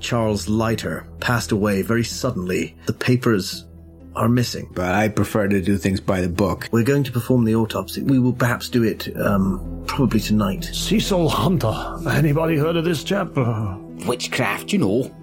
Charles Leiter passed away very suddenly. The papers are missing. But I prefer to do things by the book. We're going to perform the autopsy. We will perhaps do it um, probably tonight. Cecil Hunter. Anybody heard of this chap? Witchcraft, you know.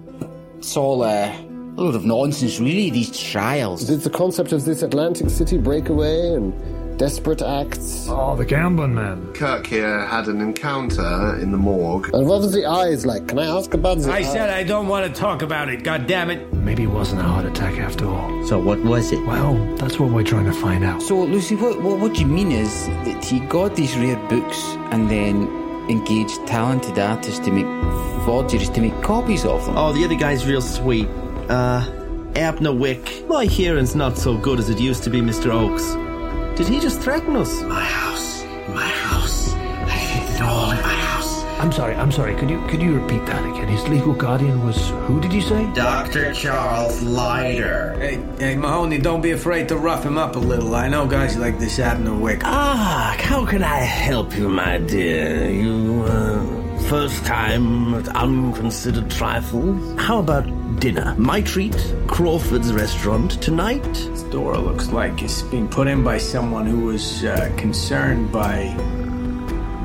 It's all uh, a lot of nonsense, really, these trials. Is it the concept of this Atlantic City breakaway and desperate acts? oh, the gambling man. Kirk here had an encounter in the morgue. And what was the eyes like? Can I ask about the I eyes? said I don't want to talk about it, God damn it! Maybe it wasn't a heart attack after all. So what was it? Well, that's what we're trying to find out. So, Lucy, what, what, what you mean is that he got these rare books and then engaged talented artists to make forgeries to make copies of them. Oh, the other guy's real sweet. Uh, Abner Wick. My hearing's not so good as it used to be, Mr. Oakes. Did he just threaten us? My house. My house. I hate it all in my house. I'm sorry, I'm sorry. Could you could you repeat that again? His legal guardian was who did you say? Dr. Charles Leiter. Hey, hey, Mahoney, don't be afraid to rough him up a little. I know guys like this Abner Wick. Ah, how can I help you, my dear? You, uh, first time at unconsidered trifles? How about dinner? My treat, Crawford's restaurant, tonight? This door looks like it's been put in by someone who was uh, concerned by.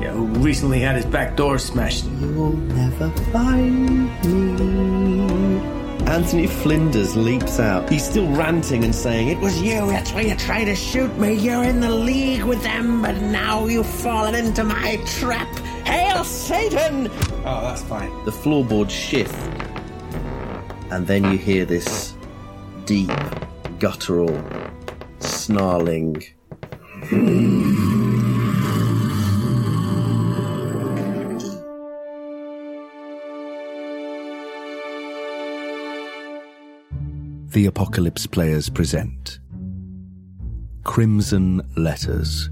Yeah, who recently had his back door smashed. You'll never find me. Anthony Flinders leaps out. He's still ranting and saying, It was you, that's why you tried to shoot me. You're in the league with them, but now you've fallen into my trap. Hail Satan! Oh, that's fine. The floorboards shift, and then you hear this deep, guttural, snarling. The Apocalypse Players present Crimson Letters.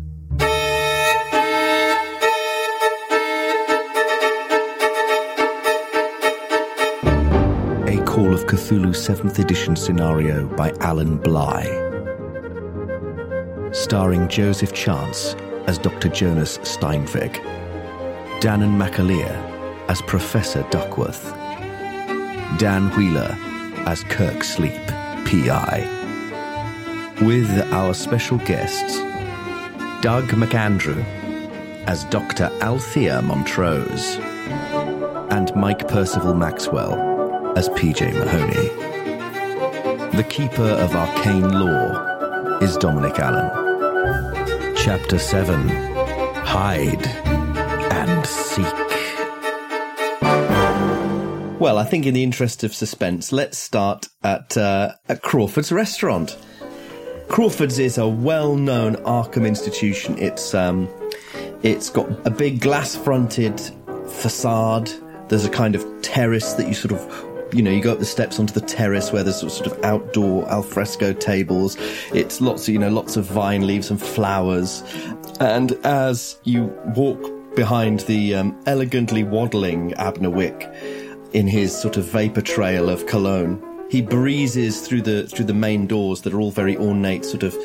Call of Cthulhu 7th edition scenario by Alan Bligh. Starring Joseph Chance as Dr. Jonas Steinweg, Danann McAleer as Professor Duckworth, Dan Wheeler as Kirk Sleep, PI. With our special guests, Doug McAndrew as Dr. Althea Montrose, and Mike Perceval Maxwell as PJ Mahoney. The Keeper of Arcane Law is Dominic Allen. Chapter 7 Hide and Seek. Well, I think in the interest of suspense, let's start at, uh, at Crawford's restaurant. Crawford's is a well-known Arkham institution. It's um, it's got a big glass-fronted facade. There's a kind of terrace that you sort of, you know, you go up the steps onto the terrace where there's sort of outdoor alfresco tables. It's lots of, you know, lots of vine leaves and flowers. And as you walk behind the um, elegantly waddling Abner Wick in his sort of vapor trail of cologne, he breezes through the through the main doors that are all very ornate, sort of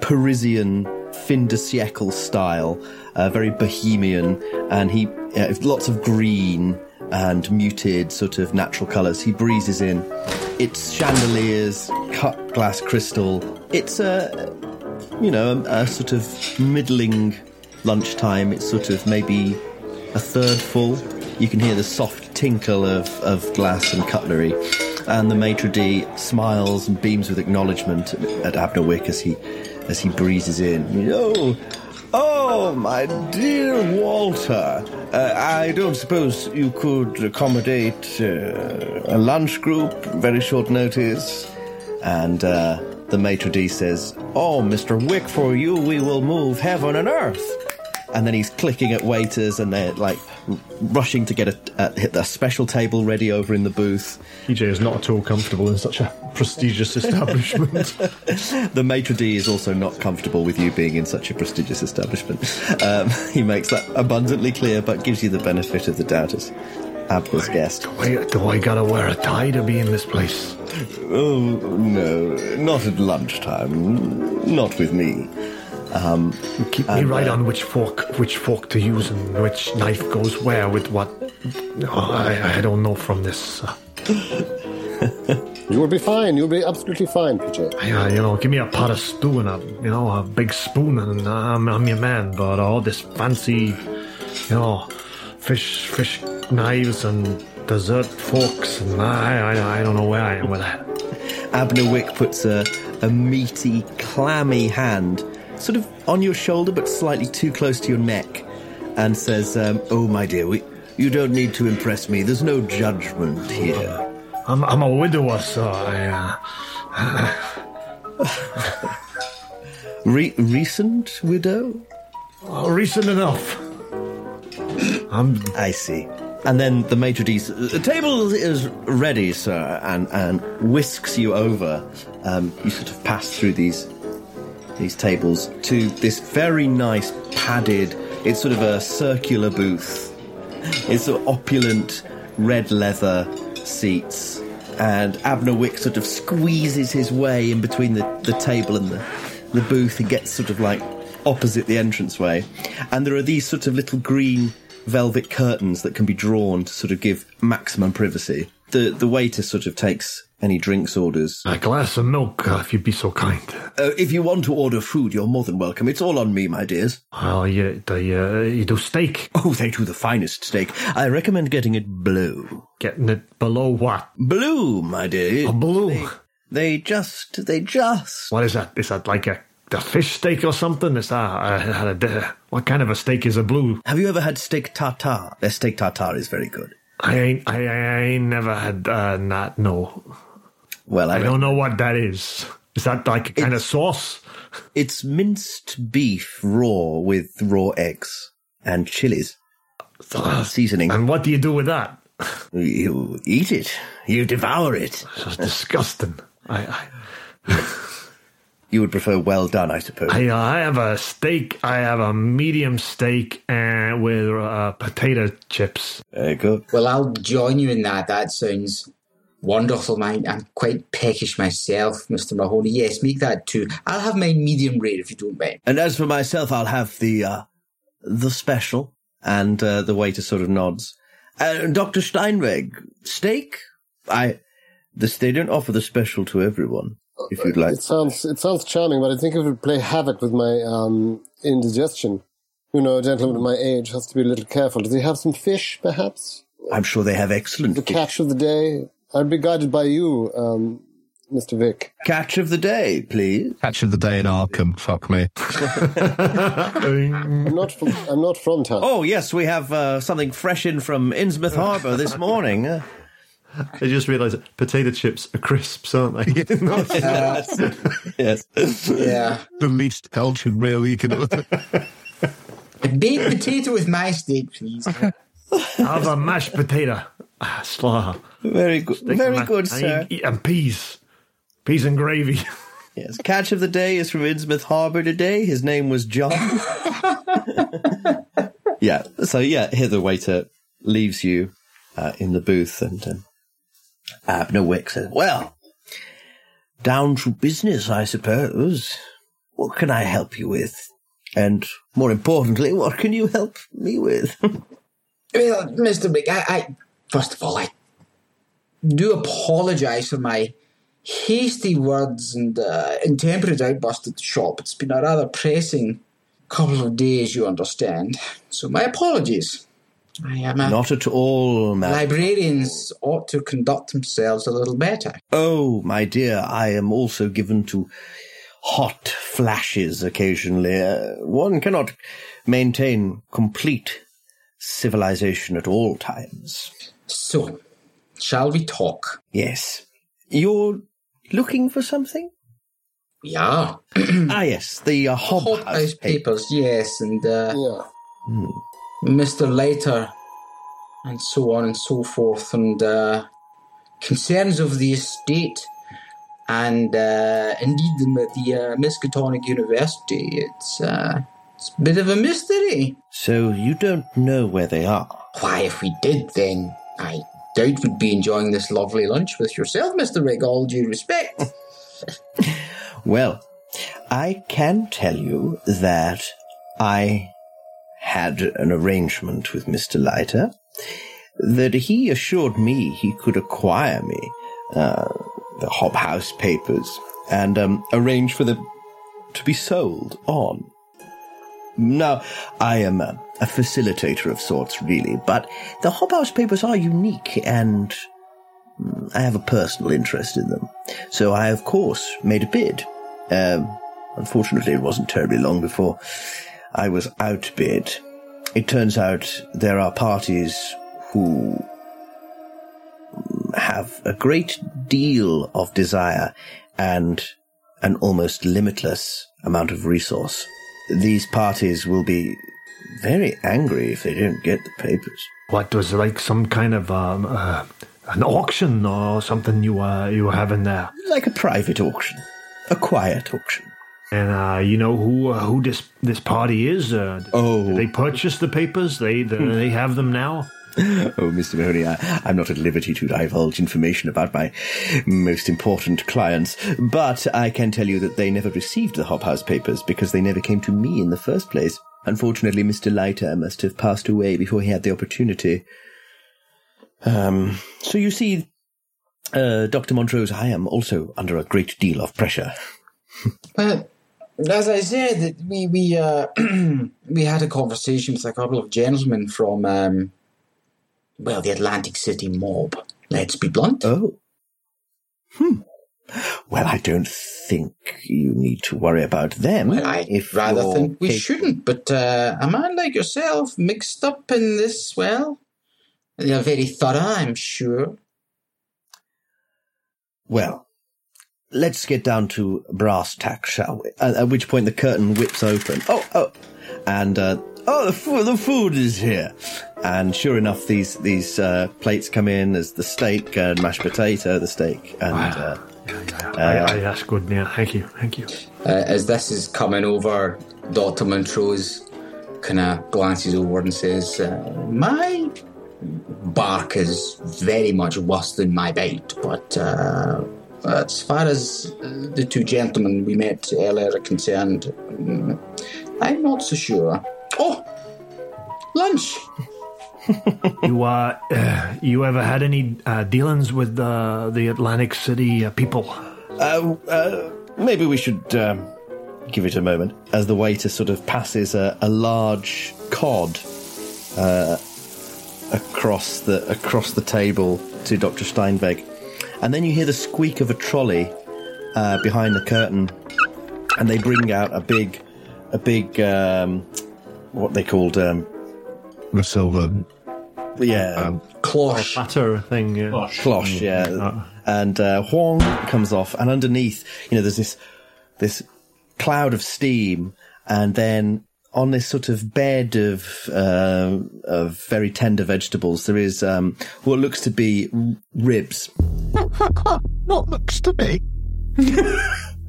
Parisian fin de siècle style, uh, very bohemian, and he uh, lots of green and muted sort of natural colours. He breezes in. It's chandeliers, cut glass crystal. It's a you know a, sort of middling lunchtime. It's sort of maybe a third full. You can hear the soft tinkle of, of glass and cutlery. And the maitre d' smiles and beams with acknowledgement at Abner Wick as he as he breezes in. Oh, oh, my dear Walter. Uh, I don't suppose you could accommodate uh, a lunch group, very short notice. And uh, the maitre d' says, Oh, Mr. Wick, for you we will move heaven and earth and then he's clicking at waiters and they're like rushing to get a, a, a, special table ready over in the booth. PJ is not at all comfortable in such a prestigious establishment. the maitre d' is also not comfortable with you being in such a prestigious establishment. Um, he makes that abundantly clear, but gives you the benefit of the doubt as Abner's guest. Do I, do I gotta wear a tie to be in this place? Oh, no, not at lunchtime. Not with me. Um, Keep me and, right uh, on which fork, which fork to use, and which knife goes where with what. Oh, I, I don't know from this. Uh, You will be fine. You'll be absolutely fine, PJ. Yeah, you know, give me a pot of stew and a, you know, a big spoon, and I'm, I'm your man. But all this fancy, you know, fish, fish knives and dessert forks, and I, I, I don't know where I am with that. Abner Wick puts a, a meaty, clammy hand sort of on your shoulder, but slightly too close to your neck, and says, um, "Oh, my dear, we, you don't need to impress me. There's no judgment here." I'm, I'm a widower, so I, uh, Re- recent widow? uh, recent enough. I'm I see. And then the maitre d' the table is ready, sir, and, and whisks you over. Um, you sort of pass through these these tables to this very nice padded. It's sort of a circular booth. It's sort of opulent red leather seats, and Abner Wick sort of squeezes his way in between the, the table and the the booth and gets sort of like opposite the entranceway. And there are these sort of little green velvet curtains that can be drawn to sort of give maximum privacy. The the waiter sort of takes any drinks orders. a glass of milk, uh, if you'd be so kind. Uh, if you want to order food, you're more than welcome. It's all on me, my dears. Well, you, the, uh, you do steak. Oh, they do the finest steak. I recommend getting it blue. Getting it below what? Blue, my dear. A blue. They just, they just. What is that? Is that like a, a fish steak or something? Is that uh, what kind of a steak is a blue? Have you ever had steak tartare? Their steak tartare is very good. I ain't, I, I ain't never had uh, that. No, Well, I, I don't know what that is. Is that like a kind of sauce? It's minced beef raw with raw eggs and chilies. Seasoning. And what do you do with that? You eat it. You devour it. It's disgusting. I, I, You would prefer well done, I suppose. I, uh, I have a steak. I have a medium steak and with uh, potato chips. Very good. Well, I'll join you in that. That sounds wonderful. My, I'm quite peckish myself, Mr. Mahoney. Yes, make that too. I'll have mine medium rare if you don't mind. And as for myself, I'll have the uh, the special. And uh, the waiter sort of nods. Uh, Doctor Steinweg, steak. I. This they don't offer the special to everyone. If you'd like. It sounds it sounds charming, but I think it would play havoc with my um, indigestion. You know, a gentleman of my age has to be a little careful. Does he have some fish, perhaps? I'm sure they have excellent The catch of the day. I'd be guided by you, um, Mr. Vic. catch of the day, please. Catch of the day in Arkham. Fuck me. I'm not from I'm not from town. Oh yes, we have uh, something fresh in from Innsmouth Harbour this morning. Uh, I just realised potato chips are crisps, aren't they? yes. Yeah. The least Belgian meal you can. A baked potato with my steak, please. have a mashed potato. Ah, Slaw. Very good. Steak Very good, ma- sir. And, and peas. Peas and gravy. Yes. Catch of the day is from Innsmouth Harbour today. His name was John. yeah. So yeah, here the waiter leaves you uh, in the booth, and um, Abner Wick says, "Well, down to business, I suppose. What can I help you with? And more importantly, what can you help me with?" Well, Mr. Wick, I, I first of all, I do apologise for my hasty words and uh, intemperate outburst at the shop. It's been a rather pressing couple of days, you understand. So my apologies. I am Not at all, madam. librarians ought to conduct themselves a little better. Oh, my dear, I am also given to hot flashes occasionally. Uh, one cannot maintain complete civilization at all times. So, shall we talk? Yes. You're looking for something? We are. ah, yes, the uh, Hob Hob House House papers. papers, yes, and uh, Yeah. Mr. Leiter, and so on and so forth, and uh, concerns of the estate, and uh, indeed the, the uh, Miskatonic University. It's, uh, it's a bit of a mystery. So you don't know where they are? Why, if we did, then I doubt we'd be enjoying this lovely lunch with yourself, Mr. Rig, all due respect. Well, I can tell you that I had an arrangement with Mr. Leiter that he assured me he could acquire me uh, the Hobhouse papers and um, arrange for them to be sold on. Now, I am a, a facilitator of sorts, really, but the Hobhouse papers are unique and mm, I have a personal interest in them. So I, of course, made a bid. Um, unfortunately, it wasn't terribly long before I was outbid. It turns out there are parties who have a great deal of desire and an almost limitless amount of resource. These parties will be very angry if they don't get the papers. What was like some kind of um, uh, an auction or something you uh, you were having there? Like a private auction, a quiet auction. And uh, you know who uh, who this this party is? Uh, oh, they purchase the papers. They the, they have them now. Oh, Mr. Mahoney, I, I'm not at liberty to divulge information about my most important clients, but I can tell you that they never received the Hobhouse papers because they never came to me in the first place. Unfortunately, Mr. Leiter must have passed away before he had the opportunity. Um, so you see, uh, Dr. Montrose, I am also under a great deal of pressure. But as I said, we we uh, we had a conversation with a couple of gentlemen from um, well, the Atlantic City mob. Let's be blunt. Oh. Hmm. Well, I don't think you need to worry about them. Well, I if rather think we shouldn't. But uh, a man like yourself, mixed up in this, well, you're very thorough, I'm sure. Well, let's get down to brass tacks, shall we? At, at which point the curtain whips open. Oh, oh, and uh, oh, the, fu- the food is here. And sure enough, these these uh, plates come in as the steak and mashed potato, the steak, and uh, I, I, that's good. Yeah, thank you, thank you. Uh, as this is coming over, Dr. Montrose kind of glances over and says, uh, My bark is very much worse than my bite, but uh, as far as uh, the two gentlemen we met earlier are concerned, mm, I'm not so sure. Oh, lunch! You uh, uh, you ever had any uh, dealings with the Atlantic City uh, people? Uh, uh, maybe we should um, give it a moment as the waiter sort of passes a, a large cod across the across the table to Dr. Steinweg, and then you hear the squeak of a trolley behind the curtain, and they bring out a big a big um, what they called um, the silver. Yeah, Um, cloche batter thing. Yeah. cloche, yeah. And uh, Huang comes off, and underneath, you know, there's this this cloud of steam, and then on this sort of bed of uh, of very tender vegetables, there is um, what looks to be ribs Not looks to me.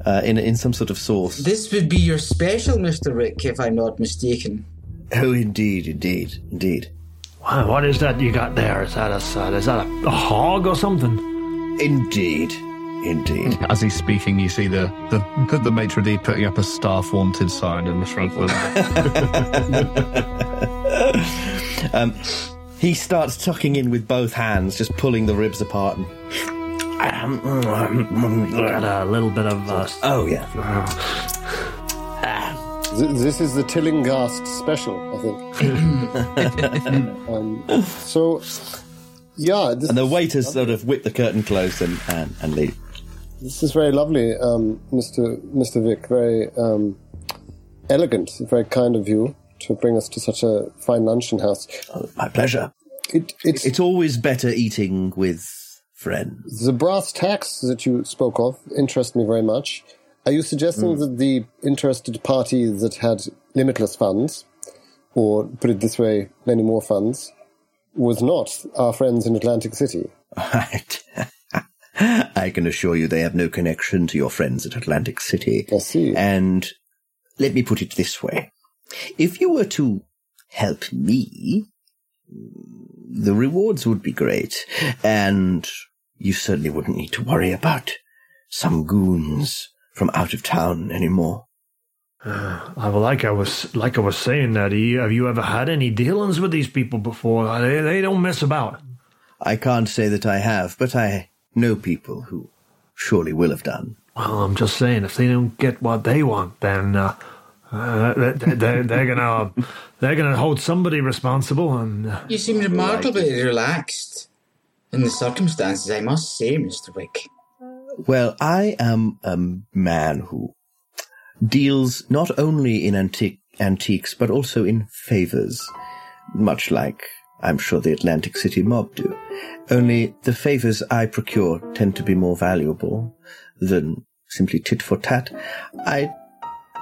uh, in in some sort of sauce. This would be your special, Mr. Rick, if I'm not mistaken. Oh, indeed, indeed, indeed. Wow, what is that you got there? Is that a uh, is that a, a hog or something? Indeed, indeed. As he's speaking, you see the the, the maitre d' putting up a staff wanted sign in the front window. um, he starts tucking in with both hands, just pulling the ribs apart. And, Got a little bit of. Uh, oh yeah. Th- This is the Tillinghast special, I think. um, so, yeah, this, And the waiters sort of whip the curtain closed and, and, and leave. this is very lovely, um, Mr. Mr. Vic. Very um, elegant, very kind of you to bring us to such a fine luncheon house. My pleasure. It, it's, It's always better eating with friends. the brass tacks that you spoke of interest me very much. Are you suggesting hmm. that the interested party that had limitless funds, or put it this way, many more funds, was not our friends in Atlantic City? I can assure you they have no connection to your friends at Atlantic City. I see. And let me put it this way. If you were to help me, the rewards would be great. And you certainly wouldn't need to worry about some goons from out of town anymore. Uh, well, like I was like I was saying, that have you ever had any dealings with these people before? They they don't mess about. I can't say that I have, but I know people who surely will have done. Well, I'm just saying, if they don't get what they want, then uh, uh, they, they, they're gonna they're gonna hold somebody responsible. And uh, You seem remarkably relaxed in the circumstances, I must say, Mr. Wick. Well, I am a man who deals not only in antique, antiques, but also in favors, much like I'm sure the Atlantic City mob do. Only the favors I procure tend to be more valuable than simply tit for tat. I,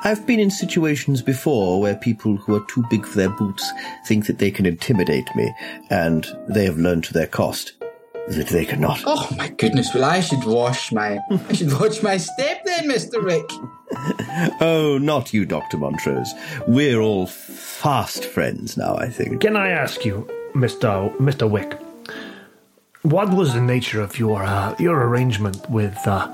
I've been in situations before where people who are too big for their boots think that they can intimidate me, and they have learned to their cost that they cannot. Oh my goodness! Well, I should wash my I should watch my step then, Mister Wick. Oh, not you, Dr. Montrose. We're all fast friends now, I think. Can I ask you, Mister Mister Wick, what was the nature of your uh, your arrangement with uh,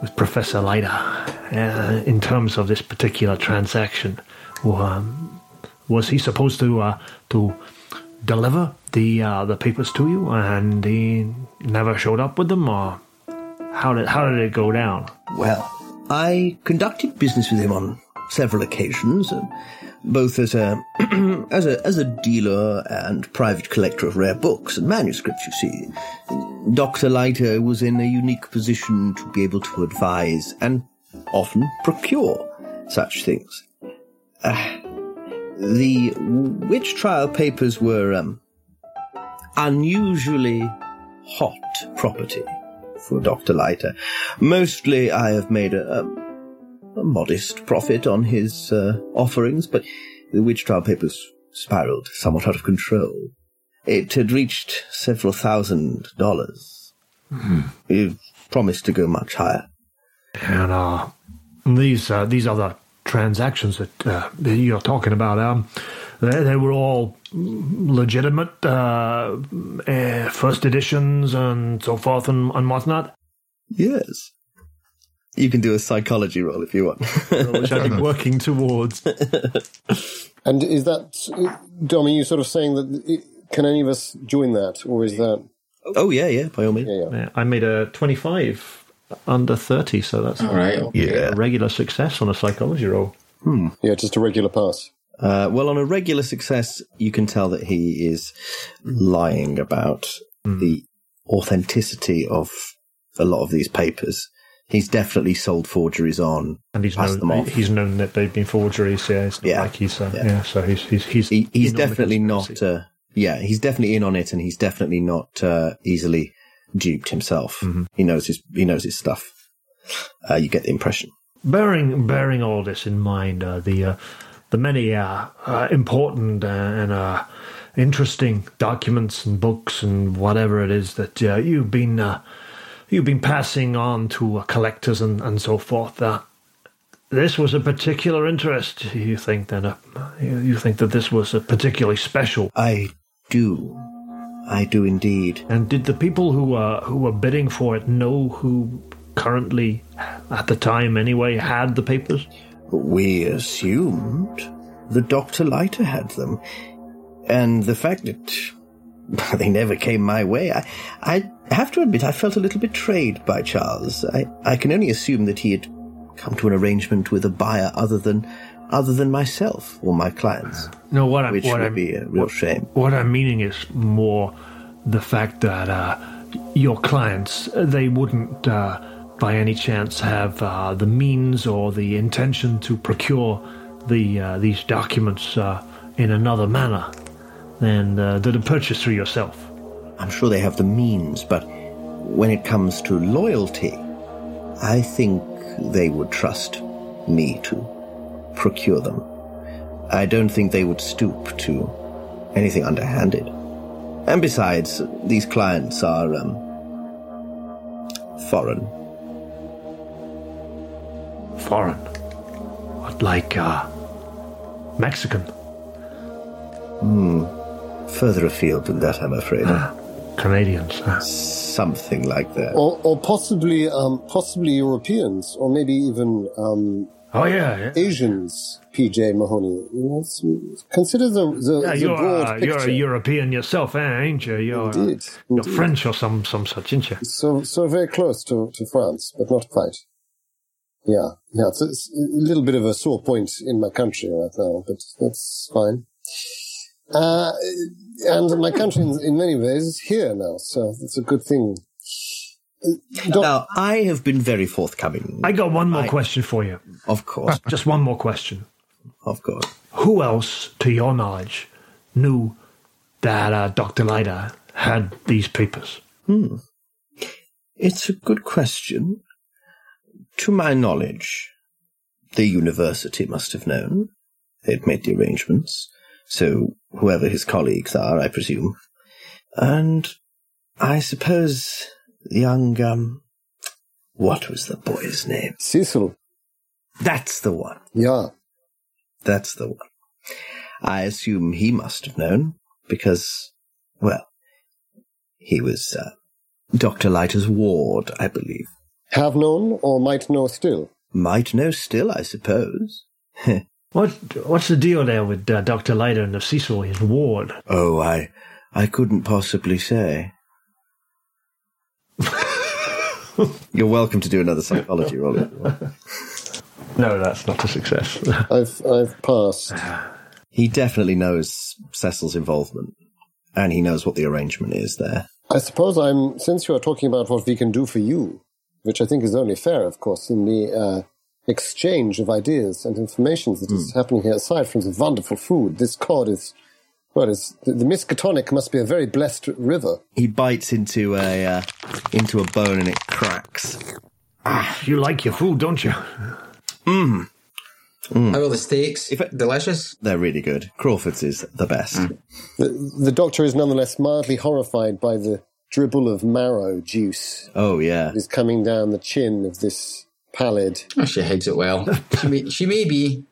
with Professor Leiter uh, in terms of this particular transaction? Um, was he supposed to uh, to deliver the uh, the papers to you, and he never showed up with them, or how did how did it go down? Well, I conducted business with him on several occasions, uh, both as a as a as a dealer and private collector of rare books and manuscripts. You see, Doctor Leiter was in a unique position to be able to advise and often procure such things. Uh, the witch trial papers were um, unusually hot property for Dr. Leiter. Mostly I have made a, a, a modest profit on his uh, offerings, but the witch trial papers spiraled somewhat out of control. It had reached several thousand dollars. It promised to go much higher. And uh, these uh, these other transactions that, uh, that you're talking about, um, they, they were all legitimate uh, uh, first editions and so forth and, and whatnot. Yes. You can do a psychology roll if you want. Which I've been working towards. And is that, Dom, are you sort of saying that, can any of us join that, or is that? Oh, yeah, yeah, by all means. Yeah, yeah. Yeah, I made a 25 under 30, so that's All right. a regular success on a psychology roll. Hmm. Yeah, just a regular pass. Uh, well, on a regular success, you can tell that he is lying about the authenticity of a lot of these papers. He's definitely sold forgeries on, And he's passed them known, off. he's known that they've been forgeries. Yeah, it's not Yeah. like he's uh, Yeah. yeah. So he's he's he's He, he's in on the definitely not. Uh, yeah, he's definitely in on it, and he's definitely not uh, easily duped himself. He knows his he knows his stuff. Uh, you get the impression. Bearing bearing all this in mind, uh, the uh, the many uh, uh, important uh, and uh, interesting documents and books and whatever it is that uh, you've been uh, you've been passing on to uh, collectors and, and so forth. Uh, this was a particular interest. You think that uh, you you think that this was a particularly special. I do, I do indeed. And did the people who uh, who were bidding for it know who currently, at the time anyway, had the papers? We assumed the Dr. Leiter had them. And the fact that they never came my way, I, I have to admit I felt a little betrayed by Charles. I, I can only assume that he had come to an arrangement with a buyer other than other than myself or my clients. No, what I'm which what would I'm, be a real what, shame. What I'm meaning is more the fact that uh, your clients they wouldn't uh, by any chance have uh, the means or the intention to procure the uh, these documents uh, in another manner than uh, than to purchase through yourself. I'm sure they have the means, but when it comes to loyalty, I think they would trust me to procure them. I don't think they would stoop to anything underhanded. And besides, these clients are um, foreign. Foreign, what like uh, Mexican? Hmm. Further afield than that, I'm afraid. Canadians. Something like that. Or, or possibly, um, possibly Europeans, or maybe even um, Oh yeah, yeah. Asians, PJ Mahoney. You know, it's- consider the, the, Yeah, the you're, broad uh, picture. you're a European yourself, eh, ain't you? You're, uh, Indeed, you're indeed. French or some, some such, ain't you? So, so very close to, to France, but not quite. Yeah, yeah, it's, it's a little bit of a sore point in my country right now, but that's fine. Uh, and my country, in, in many ways, is here now, so it's a good thing. Now, I have been very forthcoming. I got one more I- question for you. Of course. Just one more question. Of course. Who else, to your knowledge, knew that uh, Dr. Leiter had these papers? Hmm. It's a good question. To my knowledge, the university must have known. They'd made the arrangements. So, whoever his colleagues are, I presume. And I suppose young, um, what was the boy's name? Cecil. That's the one. Yeah. That's the one. I assume he must have known because, well, he was uh, Dr. Leiter's ward, I believe. Have known or might know still. Might know still, I suppose. What What's the deal there with uh, Dr. Leiter and the Cecil, his ward? oh, I, I couldn't possibly say. You're welcome to do another psychology roll. if you want. No, that's not a success. I've, I've passed. He definitely knows Cecil's involvement, and he knows what the arrangement is there. I suppose I'm, since you are talking about what we can do for you, which I think is only fair, of course, in the uh, exchange of ideas and information that is happening here, aside from the wonderful food, this cod is, what is, the, the Miskatonic must be a very blessed river. He bites into a uh, into a bone and it cracks. Ah, you like your food, don't you? Mmm. How are the steaks? Delicious. They're really good. Crawford's is the best. Mm. The, the doctor is nonetheless mildly horrified by the dribble of marrow juice Oh yeah. that is coming down the chin of this pallid. Oh, she hides it well. she may, she may be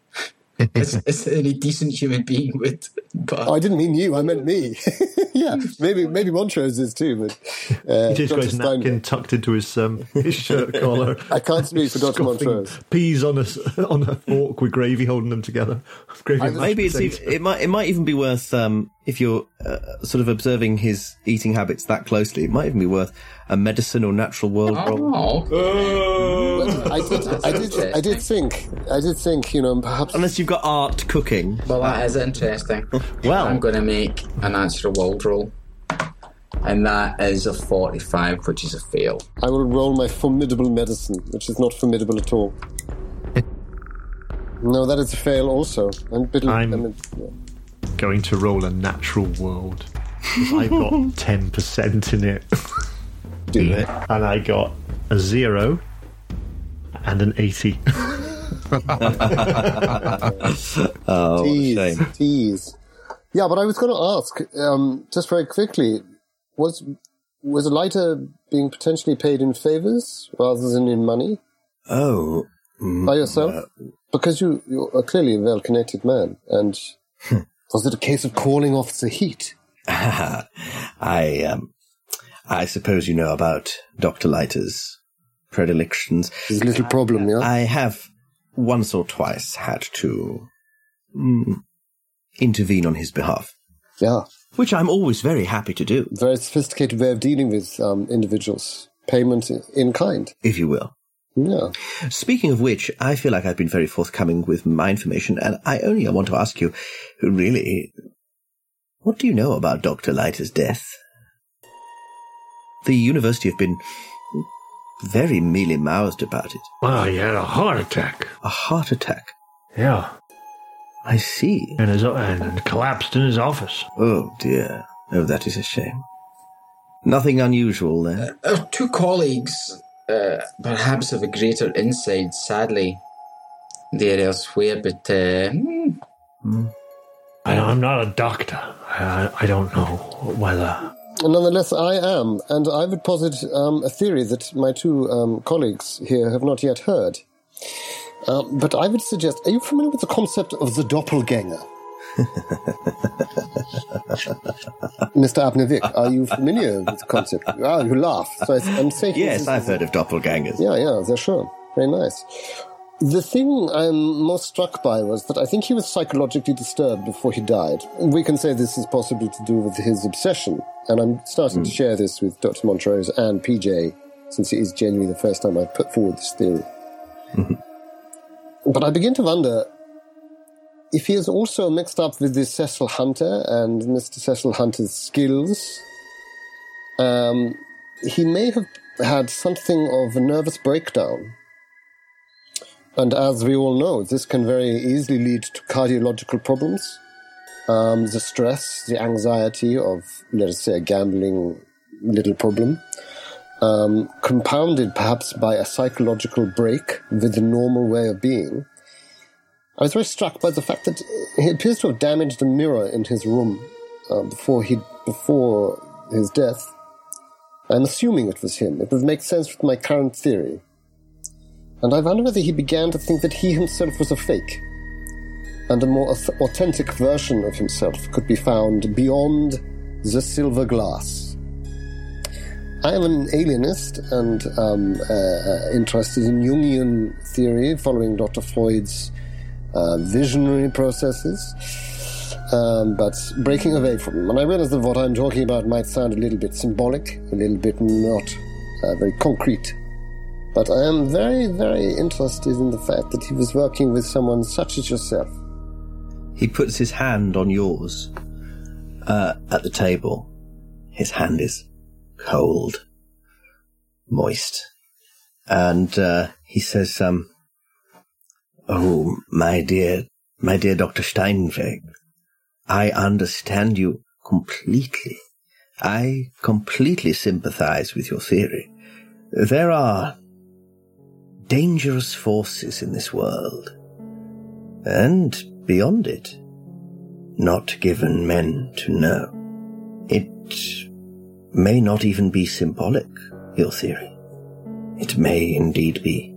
as, as any decent human being would, but I didn't mean you, I meant me. yeah, maybe maybe Montrose is too, but uh, he just got Dr. his Steinbeck- napkin tucked into his um, his shirt collar. I can't speak for Dr. Montrose. Peas on a s- on a fork with gravy holding them together. Gravy Maybe it's even, it might it might even be worth um, if you're uh, sort of observing his eating habits that closely. It might even be worth a medicine or natural world roll. Oh. I did, I did, I did think, I did think, you know, perhaps. Unless you've got art cooking. Well, that is interesting. Well, I'm going to make a natural world roll. And that is a 45, which is a fail. I will roll my formidable medicine, which is not formidable at all. no, that is a fail also. I'm, a I'm- I'm a- going to roll a natural world. I've got ten percent in it. Do it. And I got a zero and an eighty. oh, tease, tease. Yeah, but I was going to ask, um, just very quickly, was was Elita being potentially paid in favors rather than in money Oh, by yourself? Because you you are clearly a well connected man, and was it a case of calling off the heat? I um, I suppose you know about Doctor Leiter's predilections. His little problem, yeah. I have once or twice had to mm, intervene on his behalf, Yeah, which I'm always very happy to do, very sophisticated way of dealing with um, individuals. Payment in kind. if you will. Yeah. Speaking of which, I feel like I've been very forthcoming with my information, and I only want to ask you, really, what do you know about Dr. Leiter's death? The university have been very mealy mouthed about it. Well, he had a heart attack. A heart attack? Yeah. I see. And, his, and collapsed in his office. Oh dear. Oh, that is a shame. Nothing unusual there. Our two colleagues, uh, perhaps of a greater insight, sadly, they're elsewhere, but uh, hmm, I, I'm not a doctor. I, I don't know whether. Nonetheless, I am, and I would posit um, a theory that my two um, colleagues here have not yet heard. Um, but I would suggest are you familiar with the concept of the doppelganger? Mr. Abnevik, are you familiar with the concept? Ah, you laugh. So I'm saying Yes, I've heard of doppelgangers. Yeah, yeah, they're sure. Very nice. The thing I'm most struck by was that I think he was psychologically disturbed before he died. We can say this is possibly to do with his obsession, and I'm starting to share this with Dr. Montrose and PJ, since it is genuinely the first time I've put forward this theory. But I begin to wonder if he is also mixed up with this Cecil Hunter and Mr. Cecil Hunter's skills. Um, he may have had something of a nervous breakdown. And as we all know, this can very easily lead to cardiological problems. Um, the stress, the anxiety of, let us say, a gambling little problem, um, compounded perhaps by a psychological break with the normal way of being. I was very struck by the fact that he appears to have damaged a mirror in his room uh, before he before his death. I'm assuming it was him. It would make sense with my current theory. And I wonder whether he began to think that he himself was a fake, and a more authentic version of himself could be found beyond the silver glass. I am an alienist and um, uh, uh, interested in Jungian theory, following Dr. Freud's uh, visionary processes, um, but breaking away from them. And I realize that what I'm talking about might sound a little bit symbolic, a little bit not uh, very concrete. But I am very, very interested in the fact that he was working with someone such as yourself. He puts his hand on yours uh, at the table. His hand is cold, moist, and uh, he says, um, "Oh, my dear, my dear Doctor Steinweg, I understand you completely. I completely sympathize with your theory. There are dangerous forces in this world, and beyond it, not given men to know. It may not even be symbolic, your theory. It may indeed be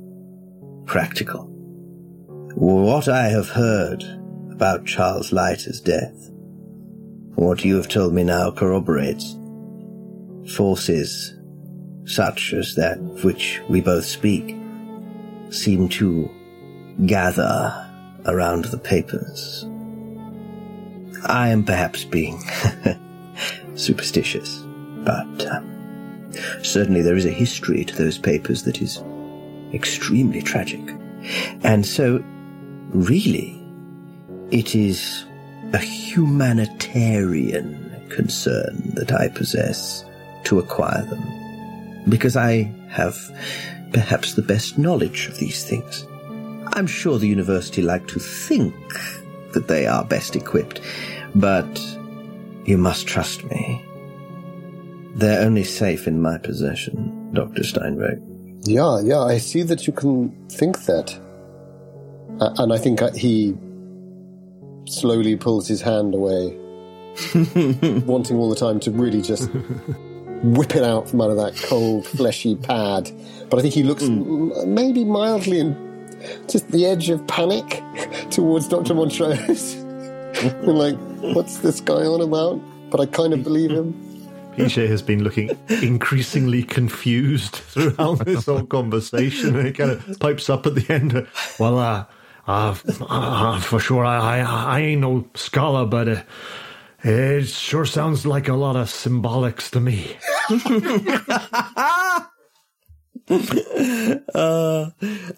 practical. What I have heard about Charles Leiter's death, what you have told me now corroborates. Forces such as that of which we both speak seem to gather around the papers. I am perhaps being superstitious, but um, certainly there is a history to those papers that is extremely tragic. And so, really, it is a humanitarian concern that I possess to acquire them, because I have perhaps the best knowledge of these things. I'm sure the university like to think that they are best equipped, but you must trust me. They're only safe in my possession, Dr. Steinberg. Yeah, yeah, I see that you can think that. Uh, and I think uh, he slowly pulls his hand away, wanting all the time to really just whip it out from under that cold, fleshy pad. But I think he looks m- maybe mildly in just the edge of panic towards Dr. Montrose. and like, what's this guy on about? But I kind of believe him. PJ has been looking increasingly confused throughout this whole conversation, and he kind of pipes up at the end. Well, uh, uh, uh for sure, I, I, I ain't no scholar, but uh, it sure sounds like a lot of symbolics to me. uh,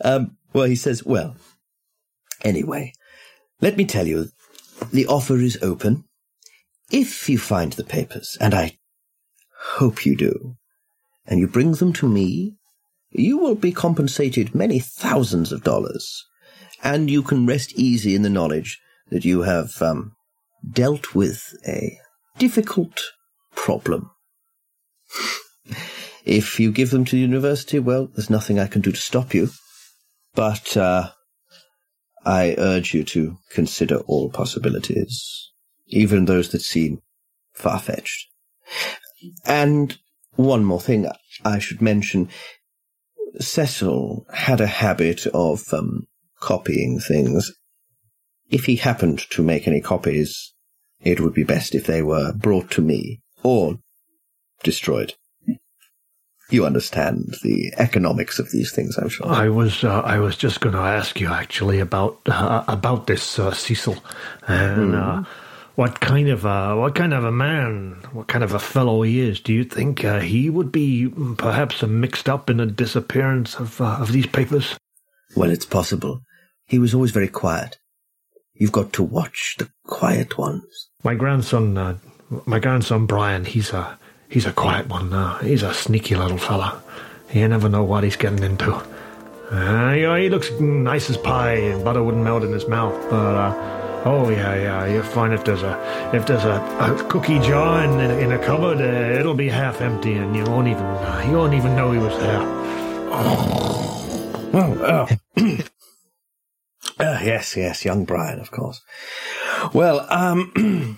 um, well, he says, well, anyway, let me tell you, the offer is open. If you find the papers, and I hope you do, and you bring them to me, you will be compensated many thousands of dollars, and you can rest easy in the knowledge that you have um, dealt with a difficult problem. if you give them to the university, well, there's nothing I can do to stop you. But uh, I urge you to consider all possibilities, even those that seem far fetched. And one more thing I should mention. Cecil had a habit of um, copying things. If he happened to make any copies, it would be best if they were brought to me or destroyed. You understand the economics of these things, I'm sure. I was uh, I was just going to ask you actually about uh, about this uh, Cecil and uh, what kind of uh, what kind of a man, what kind of a fellow he is. Do you think uh, he would be mm, perhaps mixed up in the disappearance of uh, of these papers? Well, it's possible. He was always very quiet. You've got to watch the quiet ones. My grandson, uh, my grandson Brian, he's a he's a quiet one. Uh, he's a sneaky little fella. You never know what he's getting into. Uh, you know, he looks nice as pie, and butter wouldn't melt in his mouth. But uh, oh yeah, yeah, you'll find if there's a if there's a, a cookie jar in, in, in a cupboard, uh, it'll be half empty, and you won't even uh, you won't even know he was there. Oh, oh. Ah, yes, yes, young Brian, of course. Well, um,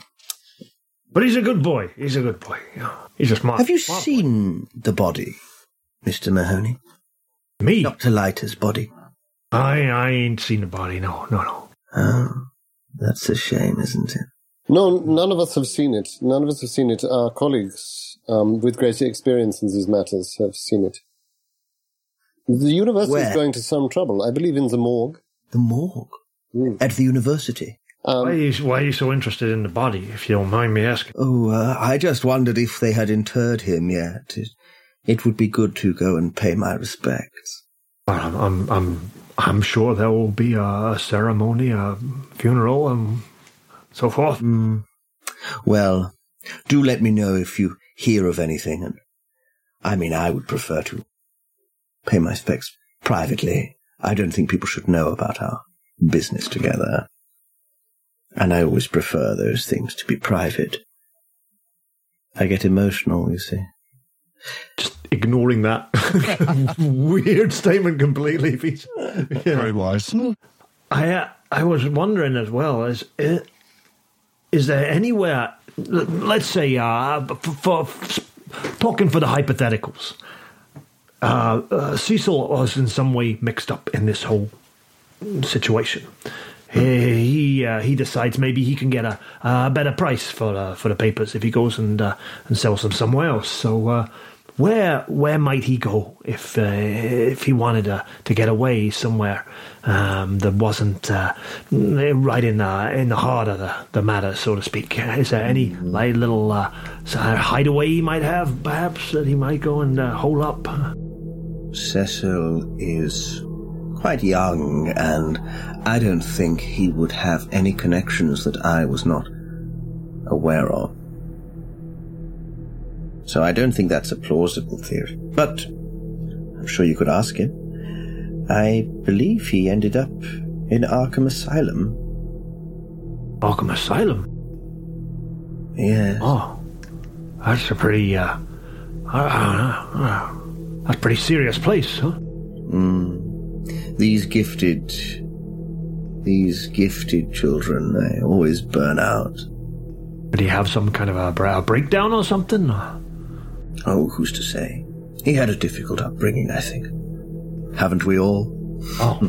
but he's a good boy. He's a good boy. He's a smart. have you smart seen the body, Mr. Mahoney? Me? Dr. Leiter's body. I I ain't seen the body. No, no, no. Oh, that's a shame, isn't it? No, none of us have seen it. None of us have seen it. Our colleagues um, with greater experience in these matters have seen it. The university is going to some trouble. I believe in the morgue. The morgue at the university. Um, why, are you, why are you so interested in the body, if you don't mind me asking? Oh, uh, I just wondered if they had interred him yet. It, it would be good to go and pay my respects. I'm, I'm, I'm, I'm sure there will be a ceremony, a funeral, and so forth. Mm. Well, do let me know if you hear of anything. And I mean, I would prefer to pay my respects privately. I don't think people should know about our business together. And I always prefer those things to be private. I get emotional, you see. Just ignoring that weird statement completely. if he's- Very wise. I, uh, I was wondering as well, is, is, is there anywhere, let's say, uh, for, for talking for the hypotheticals, uh, uh, Cecil was in some way mixed up in this whole situation. He he, uh, he decides maybe he can get a, a better price for uh, for the papers if he goes and uh, and sells them somewhere else. So uh, where where might he go if if he wanted to, to get away somewhere um, that wasn't right in the in the heart of the, the matter, so to speak? Is there any like little hideaway he might have, perhaps that he might go and hole up? Cecil is quite young, and I don't think he would have any connections that I was not aware of. So I don't think that's a plausible theory. But I'm sure you could ask him. I believe he ended up in Arkham Asylum. Arkham Asylum? Yes. Oh, that's a pretty, uh, I, I don't know, that's a pretty serious place, huh? Mm. These gifted, these gifted children, they always burn out. Did he have some kind of a, a breakdown or something? Oh, who's to say? He had a difficult upbringing, I think. Haven't we all? Oh,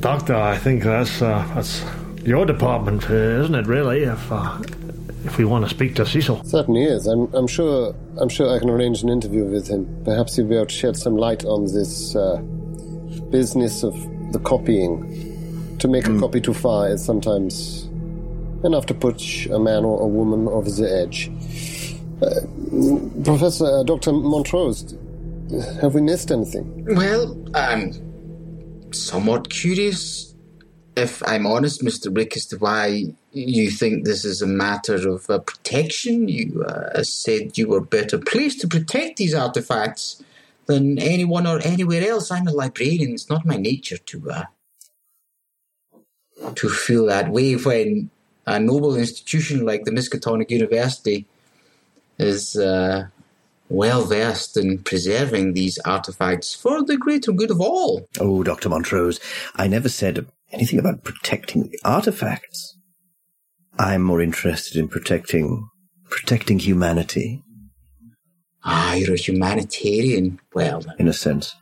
Doctor, I think that's uh, that's your department, isn't it? Really, if uh, if we want to speak to Cecil. Certainly is. I'm, I'm sure. I'm sure I can arrange an interview with him. Perhaps he'll be able to shed some light on this uh, business of the copying. To make a copy too far is sometimes enough to put a man or a woman over the edge. Uh, Professor uh, Doctor Montrose, have we missed anything? Well, I'm somewhat curious, if I'm honest, Mr. Rick, as to why you think this is a matter of uh, protection. You uh, said you were better placed to protect these artifacts than anyone or anywhere else. I'm a librarian. It's not my nature to uh, to feel that way when a noble institution like the Miskatonic University is uh, well versed in preserving these artifacts for the greater good of all. Oh, Dr. Montrose, I never said anything about protecting the artifacts. I'm more interested in protecting protecting humanity. Ah, you're a humanitarian. Well, in a sense.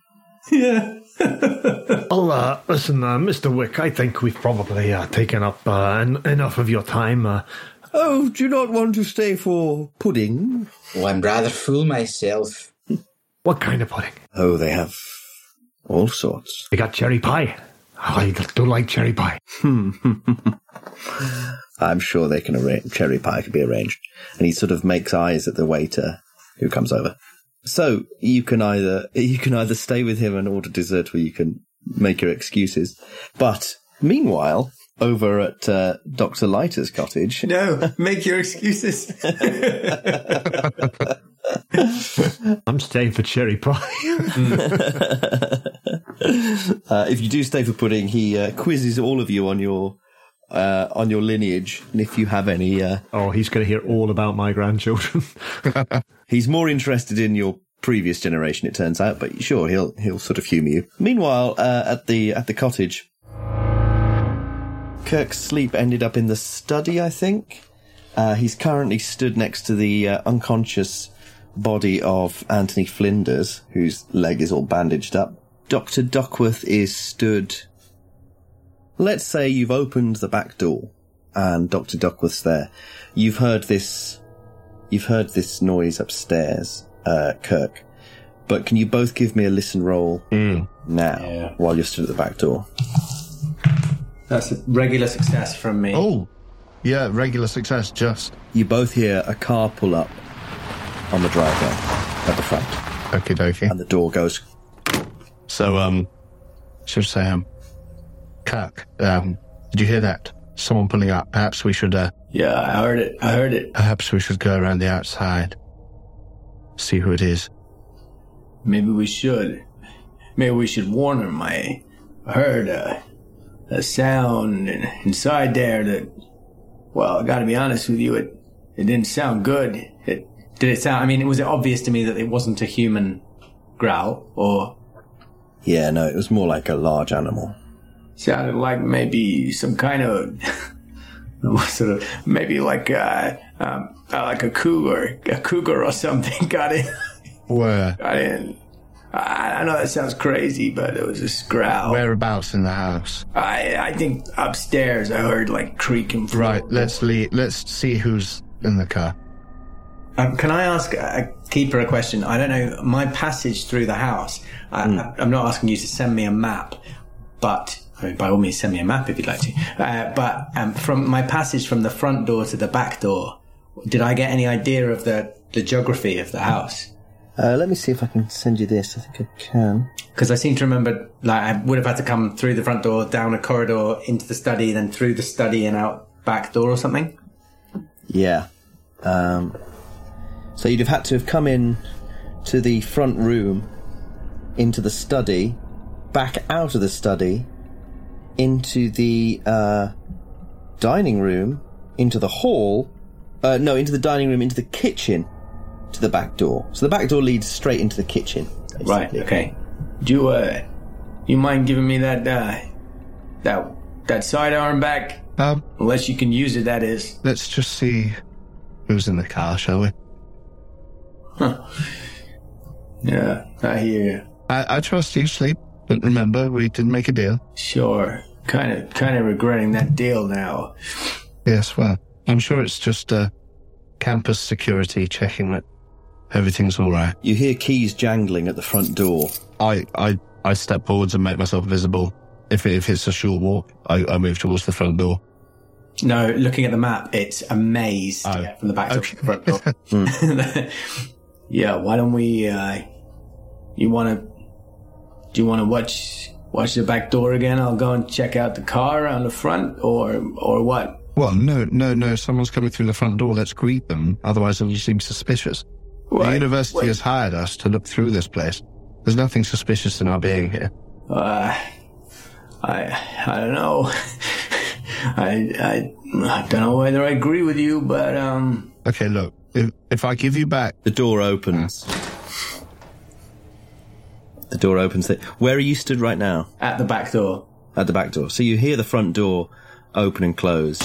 Yeah. well, uh, listen, uh, Mr. Wick, I think we've probably uh, taken up uh, en- enough of your time. Uh, oh, do you not want to stay for pudding? Oh, I'm rather full myself. What kind of pudding? Oh, they have all sorts. They got cherry pie. Oh, I do like cherry pie. I'm sure they can arrange. Cherry pie can be arranged. And he sort of makes eyes at the waiter who comes over. So you can either you can either stay with him and order dessert, or you can make your excuses. But meanwhile, over at uh, Doctor Leiter's cottage, No, make your excuses. I'm staying for cherry pie. uh, if you do stay for pudding, he uh, quizzes all of you on your uh, on your lineage, and if you have any. Uh, oh, he's going to hear all about my grandchildren. he's more interested in your previous generation, it turns out. But sure, he'll he'll sort of humour you. Meanwhile, uh, at the at the cottage, Kirk's sleep ended up in the study. I think uh, he's currently stood next to the uh, unconscious body of Anthony Flinders, whose leg is all bandaged up. Dr. Duckworth is stood. Let's say you've opened the back door and Dr. Duckworth's there. You've heard this, you've heard this noise upstairs, uh, Kirk. But can you both give me a listen roll now while you're stood at the back door? That's a regular success from me. Oh, yeah, regular success, just. You both hear a car pull up on the driveway at the front. Okie dokie. And the door goes. So, um, should say, um, Kirk, um, did you hear that? Someone pulling up. Perhaps we should, uh. Yeah, I heard it. I heard it. Perhaps we should go around the outside. See who it is. Maybe we should. Maybe we should warn him. I heard a, a sound inside there that, well, I gotta be honest with you, it, it didn't sound good. It, did it sound, I mean, was it obvious to me that it wasn't a human growl, or? Yeah, no, it was more like a large animal. Sounded like maybe some kind of, sort of, maybe like, uh, um, uh, like a cougar, a cougar or something got in. Where? Got in. I, I know that sounds crazy, but it was a growl. Whereabouts in the house? I I think upstairs I heard like creaking. Floor. Right, let's leave, let's see who's in the car. Um, can I ask a keeper a question? I don't know my passage through the house. I, I'm not asking you to send me a map, but I mean, by all means, send me a map if you'd like to. Uh, but um, from my passage from the front door to the back door, did I get any idea of the the geography of the house? Uh, let me see if I can send you this. I think I can. Because I seem to remember, like, I would have had to come through the front door, down a corridor, into the study, then through the study and out back door or something. Yeah. Um, so you'd have had to have come in to the front room, into the study, back out of the study, into the uh, dining room, into the hall. Uh, no, into the dining room, into the kitchen, to the back door. So the back door leads straight into the kitchen. basically. Right. Okay. Do you uh, you mind giving me that uh, that that sidearm back? Um, Unless you can use it, that is. Let's just see who's in the car, shall we? Yeah, I hear you. I, I trust you, Sleep. But remember, we didn't make a deal. Sure. Kind of, kind of regretting that deal now. Yes, well, I'm sure it's just uh, campus security checking that everything's all right. You hear keys jangling at the front door. I, I, I step forwards and make myself visible. If, if it's a short walk, I, I move towards the front door. No, looking at the map, it's a maze Oh, get from the back to the front door. yeah, why don't we? Uh, you want to? Do you want to watch watch the back door again? I'll go and check out the car on the front, or or what? Well, no, no, no. Someone's coming through the front door. Let's greet them. Otherwise, it'll seem suspicious. The university wait. has hired us to look through this place. There's nothing suspicious in our being here. Uh, I I don't know. I, I I don't know whether I agree with you, but um. Okay, look. If, if I give you back. The door opens. The door opens. Where are you stood right now? At the back door. At the back door. So you hear the front door open and close.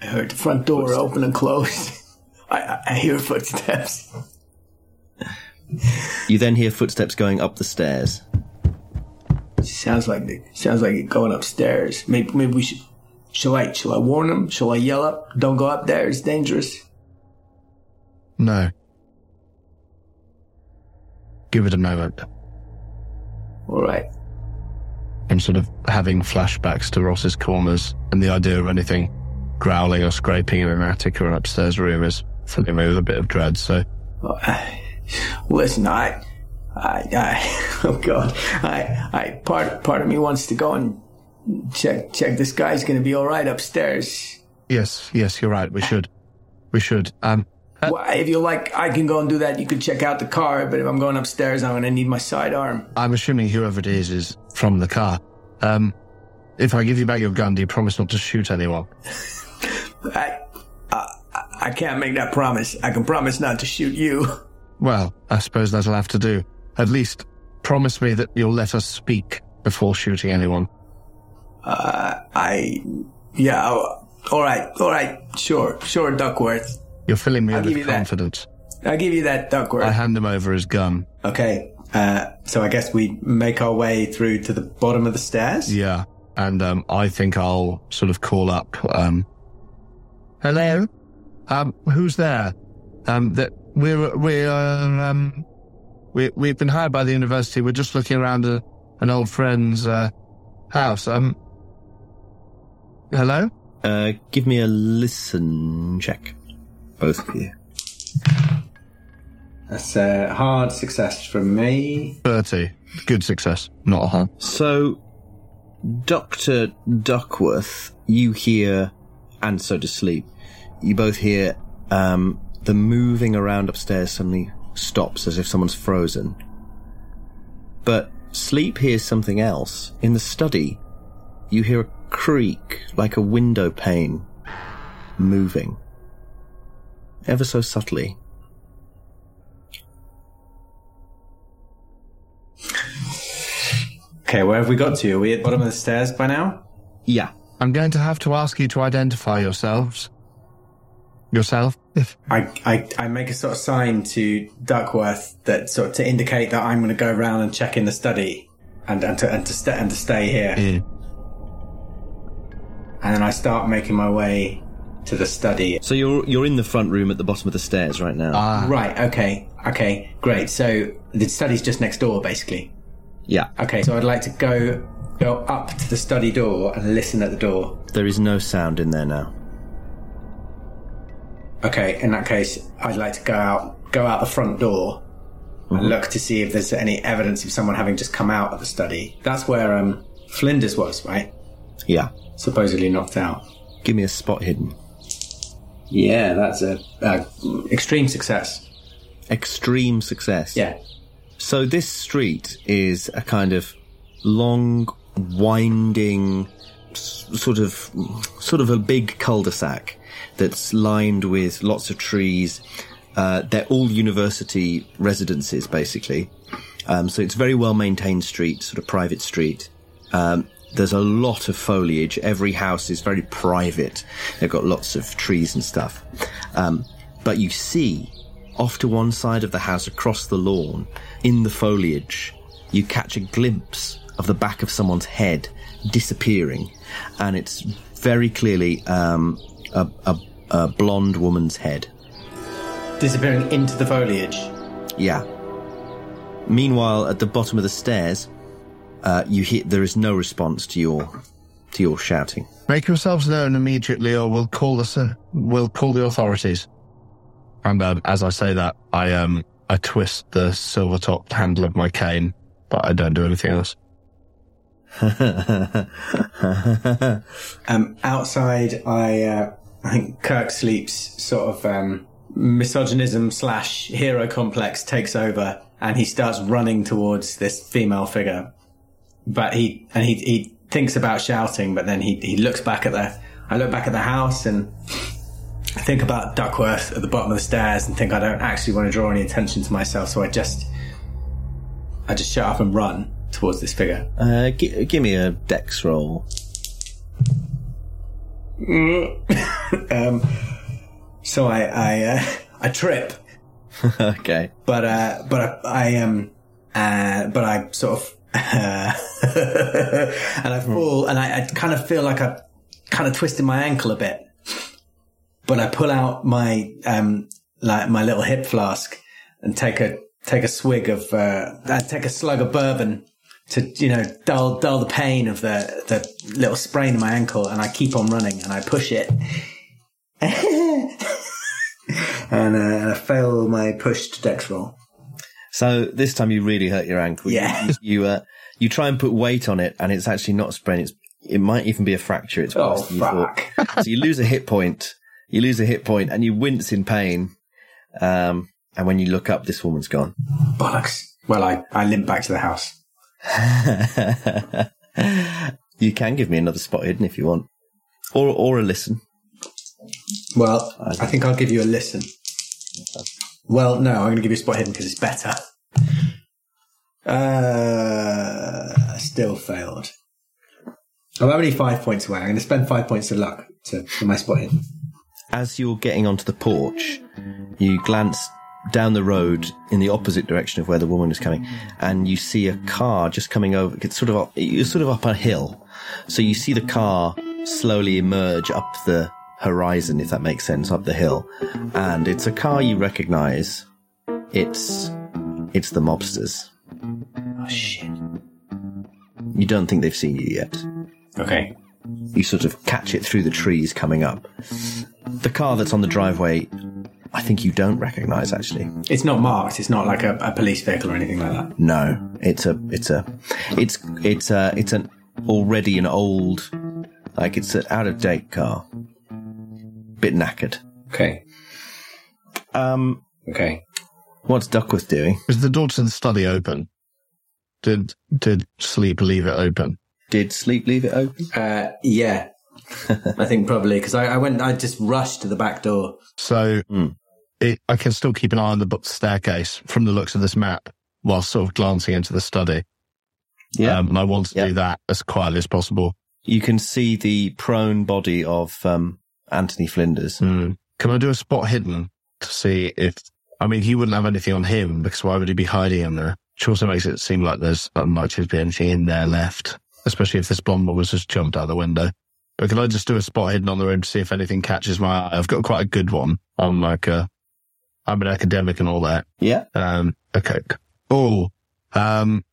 I heard the front door open and close. I, I, I hear footsteps. You then hear footsteps going up the stairs. Sounds like the, sounds like it going upstairs. Maybe maybe we should. Shall I shall I warn them? Shall I yell up? Don't go up there. It's dangerous. No. give it a moment. All right. I'm sort of having flashbacks to Ross's corners, and the idea of anything growling or scraping in an attic or an upstairs room is filling me with a bit of dread. So, Listen, I, I, I, oh god, I, I, part, part of me wants to go and check, check this guy's going to be all right upstairs. yes, yes, you're right. We should, we should. Um, Well, if you like, I can go and do that. You can check out the car, but if I'm going upstairs, I'm going to need my sidearm. I'm assuming whoever it is is from the car. Um, if I give you back your gun, do you promise not to shoot anyone? I, I, I can't make that promise. I can promise not to shoot you. Well, I suppose that'll have to do. At least promise me that you'll let us speak before shooting anyone. Uh, I, yeah, all right, all right, sure, sure, Duckworth. You're filling me I'll give with you that. confidence. I'll give you that, Duckworth. I hand him over his gun. Okay, uh, so I guess we make our way through to the bottom of the stairs. Yeah. And um, I think I'll sort of call up. Um, Hello? Um, who's there? Um, that we're, we're, um, we, we've been hired by the university. We're just looking around a, an old friend's, uh, house. Um, hello? Uh, give me a listen check. Both of you. That's a hard success from me. 30. Good success. Not a hard. So, Dr. Duckworth, you hear, and so does Sleep, you both hear um, the moving around upstairs suddenly stops as if someone's frozen. But Sleep hears something else. In the study, you hear a creak like a window pane moving. Ever so subtly. Okay, where have we got to? Are we at the bottom of the stairs by now? Yeah. I'm going to have to ask you to identify yourselves. Yourself? If I, I, I make a sort of sign to Duckworth that sort of to indicate that I'm going to go around and check in the study and, and to and to, st- and to stay here. And then I start making my way to the study. So you're you're in the front room at the bottom of the stairs right now. Right. Okay. Okay. Great. So the study's just next door, basically. Yeah. Okay. So I'd like to go go up to the study door and listen at the door. There is no sound in there now. Okay. In that case, I'd like to go out go out the front door and look to see if there's any evidence of someone having just come out of the study. That's where um Flinders was, right? Yeah. Supposedly knocked out. Give me a spot hidden. Yeah, that's a, a extreme success. Extreme success. Yeah. So this street is a kind of long, winding, sort of, sort of a big cul-de-sac that's lined with lots of trees. Uh, they're all university residences, basically. Um, so it's a very well maintained street, sort of private street. Um, there's a lot of foliage. Every house is very private. They've got lots of trees and stuff. Um, but you see, off to one side of the house, across the lawn, in the foliage, you catch a glimpse of the back of someone's head disappearing, and it's very clearly um, a, a, a blonde woman's head. Disappearing into the foliage. Yeah. Meanwhile, at the bottom of the stairs, uh, you hear there is no response to your to your shouting. Make yourselves known immediately, or we'll call the s- we'll call the authorities. And um, as I say that, I um I twist the silver topped handle of my cane, but I don't do anything else. Um, outside, I uh, I think Kirk Sleep's sort of um, misogynism slash hero complex takes over, and he starts running towards this female figure. But he and he he thinks about shouting, but then he he looks back at the I look back at the house and I think about Duckworth at the bottom of the stairs and think I don't actually want to draw any attention to myself, so I just I just shut up and run towards this figure. Uh, gi- give me a dex roll. um, so I I uh, I trip, okay. but uh, but I, I um uh, but I sort of and I fall and I, I kind of feel like I kind of twisted my ankle a bit, but I pull out my um like my little hip flask and take a take a swig of, uh, I take a slug of bourbon to, you know, dull, dull the pain of the, the little sprain in my ankle and I keep on running and I push it. and, uh, and I fail my pushed dex roll. So this time you really hurt your ankle. Yeah. You, you, uh, you try and put weight on it and it's actually not a sprain. It's, it might even be a fracture. It's Oh, worse than you thought. so you lose a hit point. You lose a hit point and you wince in pain. Um, and when you look up, this woman's gone. Bollocks. Well, I, I limp back to the house. you can give me another spot hidden if you want. Or, or a listen. Well, I think I'll give you a listen. Well, no, I'm going to give you spot hidden because it's better. Uh, still failed. I'm only five points away. I'm going to spend five points of luck to, for my spot hidden. As you're getting onto the porch, you glance down the road in the opposite direction of where the woman is coming, and you see a car just coming over. It's sort of up, you're sort of up a hill, so you see the car slowly emerge up the horizon, if that makes sense, up the hill, and it's a car you recognise. It's it's the mobsters. Oh shit! You don't think they've seen you yet. Okay. You sort of catch it through the trees coming up. The car that's on the driveway, I think you don't recognise actually. It's not marked. It's not like a, a police vehicle or anything like that. No, it's a, it's a, it's, it's a, it's an already an old, like it's an out of date car. Bit knackered. Okay. Um. Okay. What's Duckworth doing? Is the door to the study open? Did did Sleep leave it open? Did Sleep leave it open? Uh, yeah. I think probably because I, I went, I just rushed to the back door. So Hmm. it, I can still keep an eye on the book staircase from the looks of this map while sort of glancing into the study. Yeah. Um, and I want to do that as quietly as possible. You can see the prone body of um, Anthony Flinders. Hmm. Can I do a spot hidden to see if, I mean, he wouldn't have anything on him because why would he be hiding in there? Which also makes it seem like there's unlikely to be anything in there left, especially if this blonde one was just jumped out the window. But can I just do a spot hidden on the room to see if anything catches my eye? I've got quite a good one. I'm like a, I'm an academic and all that. Yeah. Um, okay. Oh, um,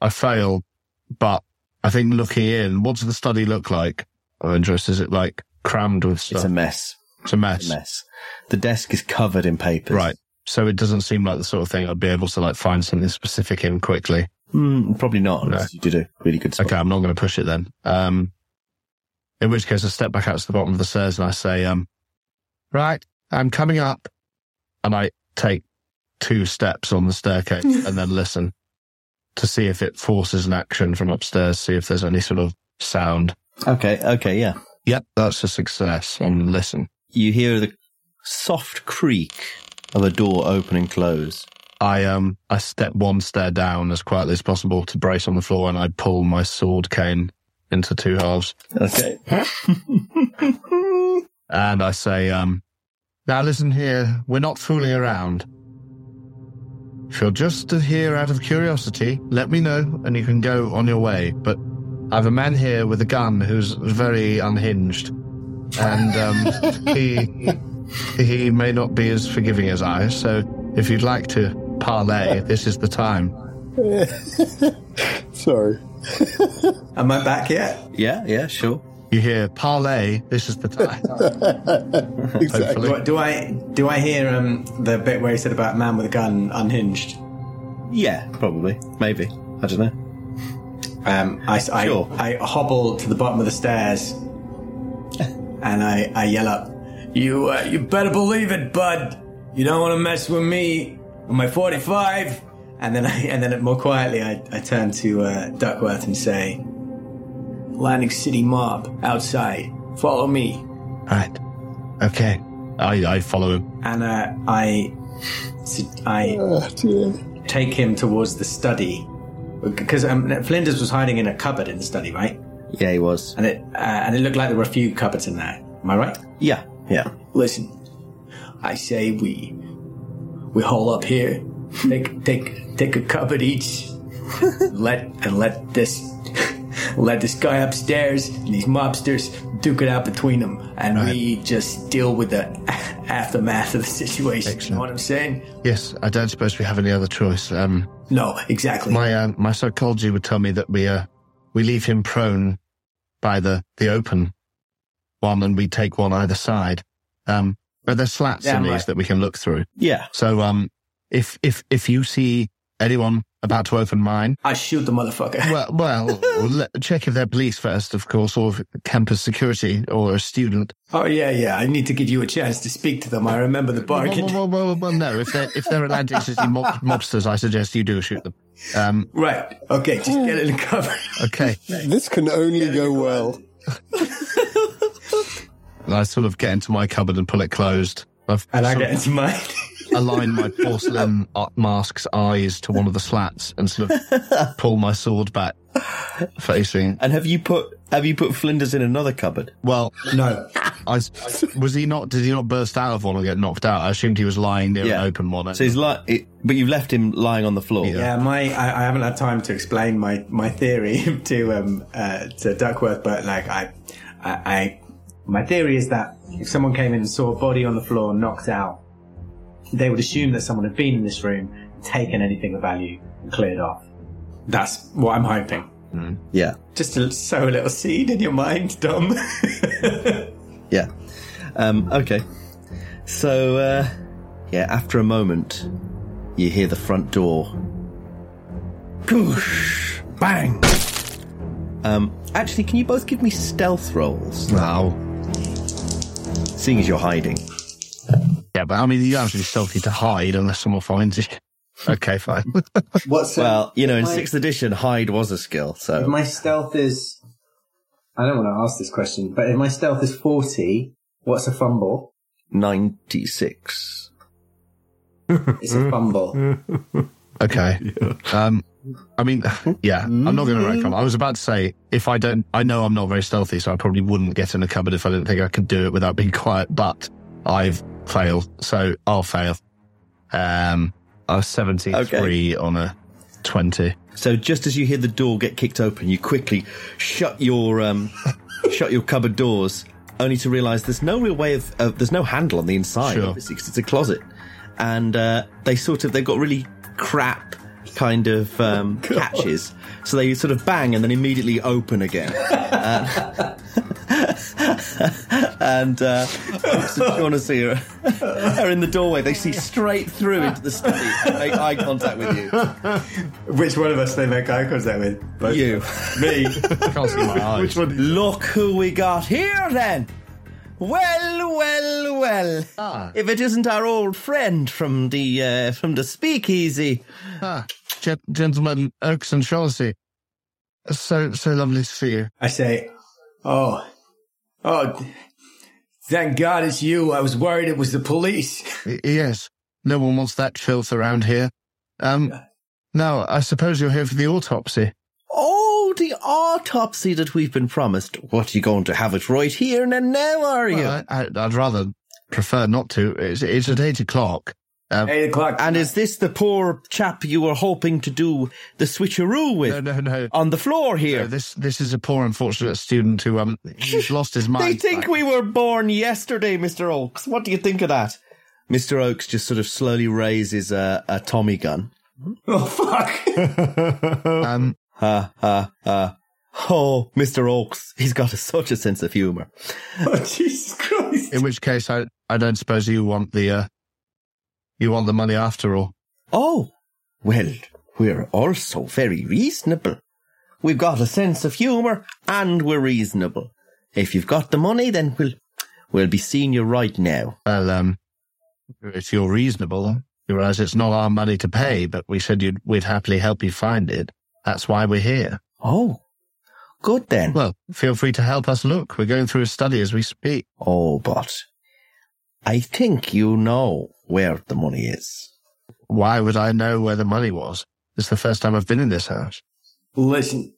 I failed, but I think looking in, what does the study look like? Of interest, is it like crammed with stuff? It's a mess. It's a mess. It's a mess. The desk is covered in papers. Right. So it doesn't seem like the sort of thing I'd be able to like find something specific in quickly. Mm, probably not. unless You did a really good spot. Okay, I'm not going to push it then. Um, in which case I step back out to the bottom of the stairs and I say, um, right, I'm coming up. And I take two steps on the staircase and then listen to see if it forces an action from upstairs, see if there's any sort of sound. Okay. Okay. Yeah. Yep, that's a success. And listen. You hear the soft creak of a door open and close. I um I step one stair down as quietly as possible to brace on the floor and I pull my sword cane into two halves. Okay. and I say, um, now listen here, we're not fooling around. If you're just here out of curiosity, let me know and you can go on your way. But I have a man here with a gun who's very unhinged. And um, he he may not be as forgiving as I, so if you'd like to parley, this is the time. Sorry. Am I back yet? Yeah. Yeah. Sure. You hear parley, this is the time. Do, do I do I hear um, the bit where he said about man with a gun unhinged? Yeah. Probably. Maybe. I don't know. Um, I, I, Sure. I hobble to the bottom of the stairs and I, I yell up, "You uh, you better believe it, bud. You don't want to mess with me with my 45." And then I and then more quietly I, I turn to uh, Duckworth and say, "Atlantic City mob outside. Follow me." Right. Okay. I, I follow him. And uh, I I Oh, take him towards the study because um, Flinders was hiding in a cupboard in the study, right? Yeah, he was. And it uh, and it looked like there were a few cupboards in there. Am I right? Yeah. Yeah. Listen, I say we we haul up here, take take take a cupboard each, let and let this let this guy upstairs and these mobsters duke it out between them, and we just deal with the aftermath of the situation. You know what I'm saying? Yes, I don't suppose we have any other choice. Um, No, exactly. my uh, my psychology would tell me that we uh, we leave him prone by the the open one, and we take one either side. Um, but there's slats in these right. that we can look through. Yeah. So um, if if if you see anyone about to open mine, I shoot the motherfucker. well, well, let, check if they're police first, of course, or campus security or a student. Oh yeah, yeah. I need to give you a chance to speak to them. I remember the bargain. Well, well, well, well, well, no, if they're if they're Atlantic City mob- mobsters, I suggest you do shoot them. Um, Right. Okay. Just get it in cover. okay. This can only go well. And I sort of get into my cupboard and pull it closed. I've And I sort get into mine. aligned my porcelain uh, mask's eyes to one of the slats and sort of pull my sword back, facing. And have you put have you put Flinders in another cupboard? Well, No. I, was he not? Did he not burst out of one or get knocked out? I assumed he was lying near Yeah. an open one. So he's like, it, but you've left him lying on the floor. Yeah, my I, I haven't had time to explain my my theory to um uh, to Duckworth, but like I, I I my theory is that if someone came in and saw a body on the floor knocked out, they would assume that someone had been in this room, taken anything of value, and cleared off. That's what I'm hoping. Yeah. Just to sow a little seed in your mind, Dom. Yeah. Um, okay. So, uh, yeah, after a moment, you hear the front door. Poosh! Bang! Um, actually, can you both give me stealth rolls? Wow. Seeing as you're hiding. Yeah, but I mean, you have to be stealthy to hide unless someone finds you. Okay, fine. What's Well, you know, in my- sixth edition, hide was a skill, So If so. my stealth is, I don't want to ask this question, but if my stealth is forty, what's a fumble? 96. It's a fumble. Okay. Um, I mean, yeah, I'm not going to wreck on. I was about to say, if I don't, I know I'm not very stealthy, so I probably wouldn't get in a cupboard if I didn't think I could do it without being quiet, but I've failed, so I'll fail. Um, I was 73 on a 20. So just as you hear the door get kicked open, you quickly shut your um, shut your cupboard doors, only to realise there's no real way of uh, there's no handle on the inside, Sure. obviously, 'cause it's a closet, and uh, they sort of they've got really crap kind of um, catches, so they sort of bang and then immediately open again. Uh, and uh, Oaks and Shaughnessy are, are in the doorway. They see straight through into the study and make eye contact with you. Which one of us they make eye contact with? Both You. of us. Me. Can't see my eyes. Which one? Look who we got here then. Well, well, well. Ah. If it isn't our old friend from the uh, from the speakeasy. Ah, gen- gentlemen, Oaks and Shaughnessy. So, so lovely to see you. I say, oh, oh, thank God it's you. I was worried it was the police. Yes, no one wants that filth around here. Um, now, I suppose you're here for the autopsy. Oh, the autopsy that we've been promised. What, are you going to have it right here and now, are you? Well, I, I, I'd rather prefer not to. It's, it's at eight o'clock. Um, Eight o'clock. and is this the poor chap you were hoping to do the switcheroo with no, no, no. on the floor here? No, this this is a poor unfortunate student who um he's lost his mind. They think we were born yesterday, Mr. Oakes. What do you think of that? Mr. Oakes just sort of slowly raises a, a Tommy gun. oh, fuck. um Ha, ha, ha. Oh, Mr. Oakes, he's got a, such a sense of humour. oh, Jesus Christ. in which case I I don't suppose you want the uh you want the money after all. Oh, well, we're also very reasonable. We've got a sense of humour and we're reasonable. If you've got the money, then we'll, we'll be seeing you right now. Well, um, if you're reasonable, you realise it's not our money to pay, but we said you'd we'd happily help you find it. That's why we're here. Oh, good then. Well, feel free to help us look. We're going through a study as we speak. Oh, but I think you know where the money is. Why would I know where the money was? It's the first time I've been in this house. Listen,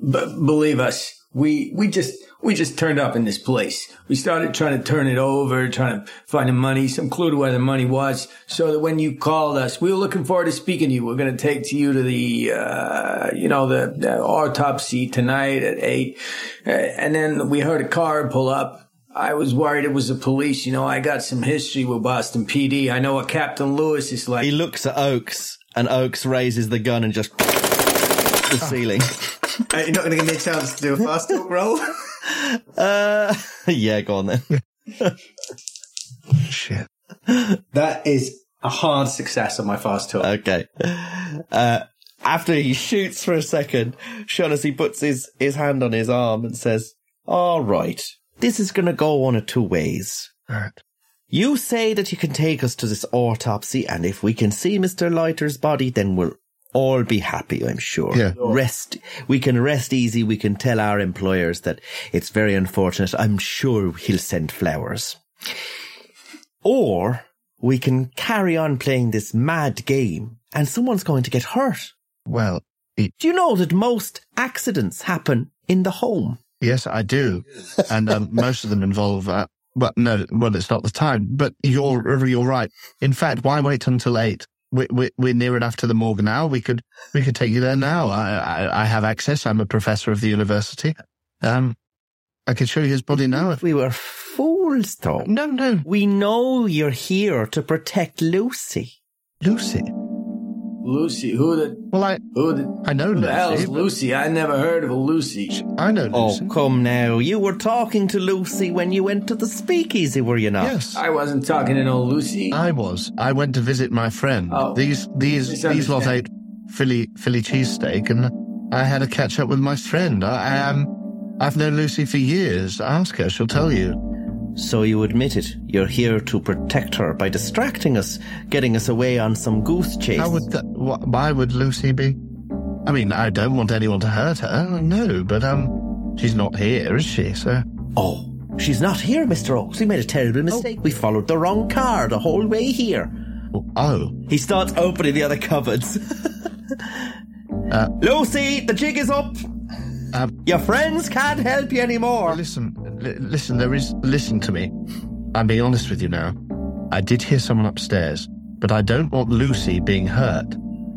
b- believe us, we we just we just turned up in this place. We started trying to turn it over, trying to find the money, some clue to where the money was, so that when you called us, we were looking forward to speaking to you. We're going to take to you to the uh, you know the, the autopsy tonight at eight, uh, and then we heard a car pull up. I was worried it was the police. You know, I got some history with Boston PD. I know what Captain Lewis is like. He looks at Oakes, and Oakes raises the gun and just the ceiling. Uh, you're not going to give me a chance to do a fast talk roll? Uh, yeah, go on then. Shit. that is a hard success on my fast talk. Okay. Uh, after he shoots for a second, Shaughnessy puts his, his hand on his arm and says, All right, this is going to go one of two ways. Right. You say that you can take us to this autopsy, and if we can see Mr. Leiter's body, then we'll all be happy, I'm sure. Yeah. Rest, we can rest easy. We can tell our employers that it's very unfortunate. I'm sure he'll send flowers. Or we can carry on playing this mad game and someone's going to get hurt. Well, it, Do you know that most accidents happen in the home? Yes, I do, and um, most of them involve. Uh, well, no, well, it's not the time. But you're you're right. In fact, why wait until eight? We, we, we're near enough to the morgue now. We could we could take you there now. I, I I have access. I'm a professor of the university. Um, I could show you his body now. If We were fools, though. no, no, We know you're here to protect Lucy. Lucy. Lucy, who the Well, I who the, I know who the hell Lucy. is Lucy? I never heard of a Lucy. I know Lucy. Oh, come now. You were talking to Lucy when you went to the speakeasy, were you not? Yes, I wasn't talking to no Lucy. I was. I went to visit my friend. Oh. these these these lot ate Misunderstand. Philly Philly cheesesteak, and I had a catch up with my friend. I, I um, I've known Lucy for years. Ask her; she'll tell you. So you admit it. You're here to protect her by distracting us, getting us away on some goose chase. How would that? Wh- why would Lucy be? I mean, I don't want anyone to hurt her. No, but um, she's not here, is she? sir? Oh, she's not here, Mr. Oaks. We made a terrible mistake. We followed the wrong car the whole way here. oh, He starts opening the other cupboards. Uh, Lucy, the jig is up. um, Your friends can't help you anymore. listen, li- listen. There is. Listen to me. I'm being honest with you now. I did hear someone upstairs, but I don't want Lucy being hurt.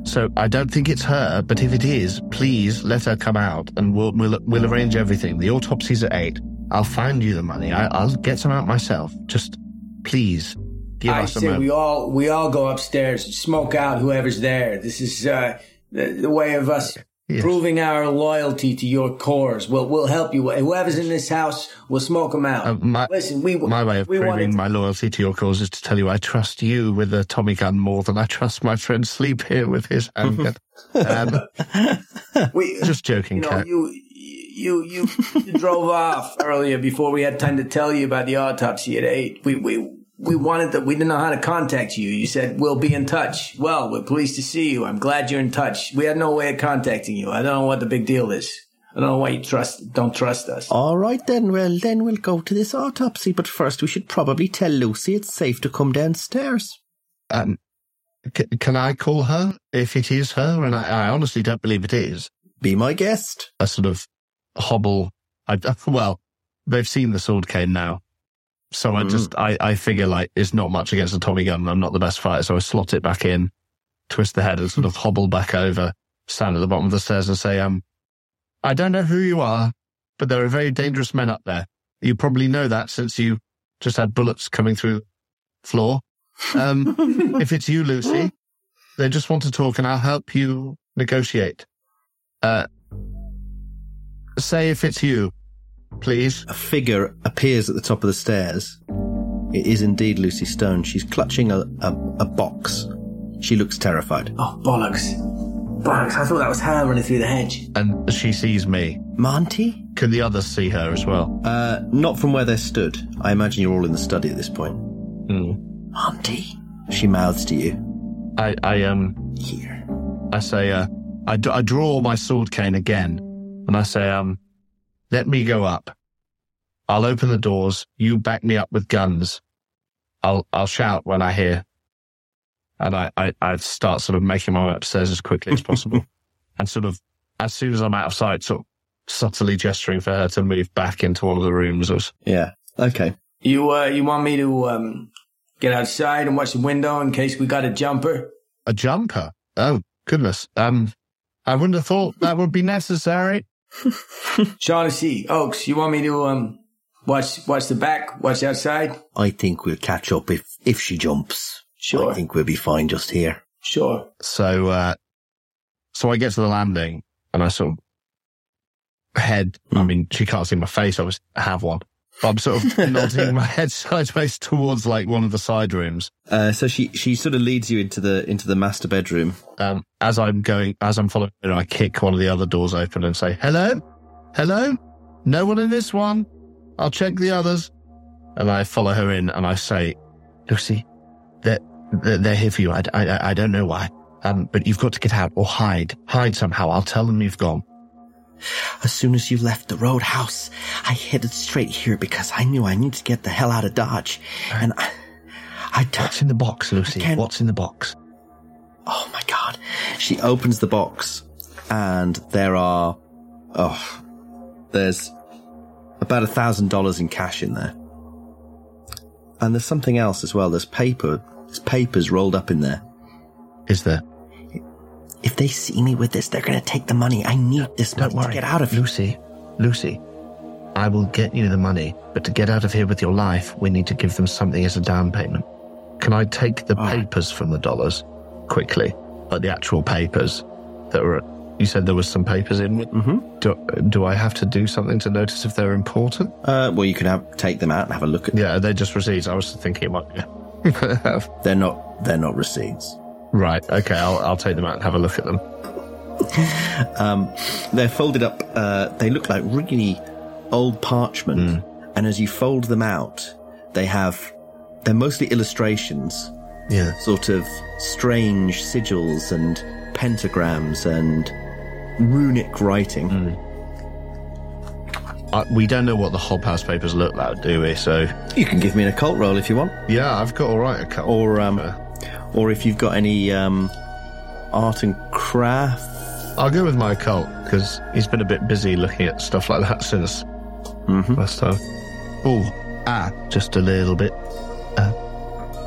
So I don't think it's her. But if it is, please let her come out, and we'll we'll we'll arrange everything. The autopsy's at eight. I'll find you the money. I, I'll get some out myself. Just please give I us a say moment. we all we all go upstairs, smoke out whoever's there. This is uh, the, the way of us Yes. proving our loyalty to your cause. We'll we'll help you. Whoever's in this house, we'll smoke them out. Uh, my, Listen, we my way of we proving wanted- my loyalty to your cause is to tell you I trust you with a Tommy gun more than I trust my friend Sleep here with his handgun. um, we, just joking, you know, you you you drove off earlier before we had time to tell you about the autopsy at eight. We we we wanted that we didn't know how to contact you. You said we'll be in touch. Well, we're pleased to see you. I'm glad you're in touch. We had no way of contacting you. I don't know what the big deal is. I don't know why you trust don't trust us. All right then. Well, then we'll go to this autopsy. But first, we should probably tell Lucy it's safe to come downstairs. Um, c- can I call her if it is her? And I, I honestly don't believe it is. Be my guest. A sort of hobble. I, well, they've seen the sword cane now. So I just, I, I figure like it's not much against a Tommy gun. I'm not the best fighter. So I slot it back in, twist the head and sort of hobble back over, stand at the bottom of the stairs and say, um, I don't know who you are, but there are very dangerous men up there. You probably know that since you just had bullets coming through floor. Um, if it's you, Lucy, they just want to talk and I'll help you negotiate. Uh, say if it's you, please. A figure appears at the top of the stairs. It is indeed Lucy Stone. She's clutching a, a, a box. She looks terrified. Oh bollocks! Bollocks! I thought that was her running through the hedge. And she sees me. Monty? Can the others see her as well? Uh, not from where they're stood. I imagine you're all in the study at this point. Hmm. Monty? She mouths to you. I, I, um, Here. I say, uh, I, d- I draw my sword cane again and I say, um, let me go up. I'll open the doors. You back me up with guns. I'll, I'll shout when I hear. And I, I, I start sort of making my way upstairs as quickly as possible. and sort of, as soon as I'm out of sight, sort of subtly gesturing for her to move back into one of the rooms. Or, s- Yeah. Okay. You uh, you want me to um get outside and watch the window in case we got a jumper? a jumper. Oh, goodness. Um, I wouldn't have thought that would be necessary. Shaughnessy, Oaks, you want me to um Watch, watch the back. Watch outside. I think we'll catch up if if she jumps. Sure. I think we'll be fine just here. Sure. So, uh, so I get to the landing and I sort of head. I mean, she can't see my face. I was have one. I'm sort of nodding my head sideways towards like one of the side rooms. Uh, so she she sort of leads you into the into the master bedroom. Um, as I'm going, as I'm following her, I kick one of the other doors open and say, "Hello, hello, no one in this one. I'll check the others." And I follow her in and I say, "Lucy, they're they're, they're here for you. I, I I don't know why, um, but you've got to get out or hide, hide somehow. I'll tell them you've gone." As soon as you left the roadhouse, I headed straight here because I knew I needed to get the hell out of Dodge. And I, I What's in the box, Lucy? What's in the box? oh my god, She opens the box, and there are oh, there's about a thousand dollars in cash in there, and there's something else as well. There's paper. There's papers rolled up in there. Is there? If they see me with this, they're gonna take the money. I need this money Don't worry. to get out of here. Lucy, Lucy, I will get you the money, but to get out of here with your life, we need to give them something as a down payment. Can I take the papers from the dollars quickly? Like the actual papers that were. You said there was some papers in. Mm-hmm. Do, do I have to do something to notice if they're important? Uh, well, you can have take them out and have a look at. Yeah, they're just receipts. I was thinking it might be. They're not. They're not receipts. Right. Okay. I'll I'll take them out and have a look at them. Um, they're folded up. Uh, they look like really old parchment, and as you fold them out, they have. They're mostly illustrations, Yeah. sort of strange sigils and pentagrams and runic writing. Uh, we don't know what the Hobhouse papers look like, do we? So You can give me an occult roll if you want, yeah, I've got all right. A couple. or um, or if you've got any um, art and craft. I'll go with my occult because he's been a bit busy looking at stuff like that since last time. Oh, ah, just a little bit. Uh,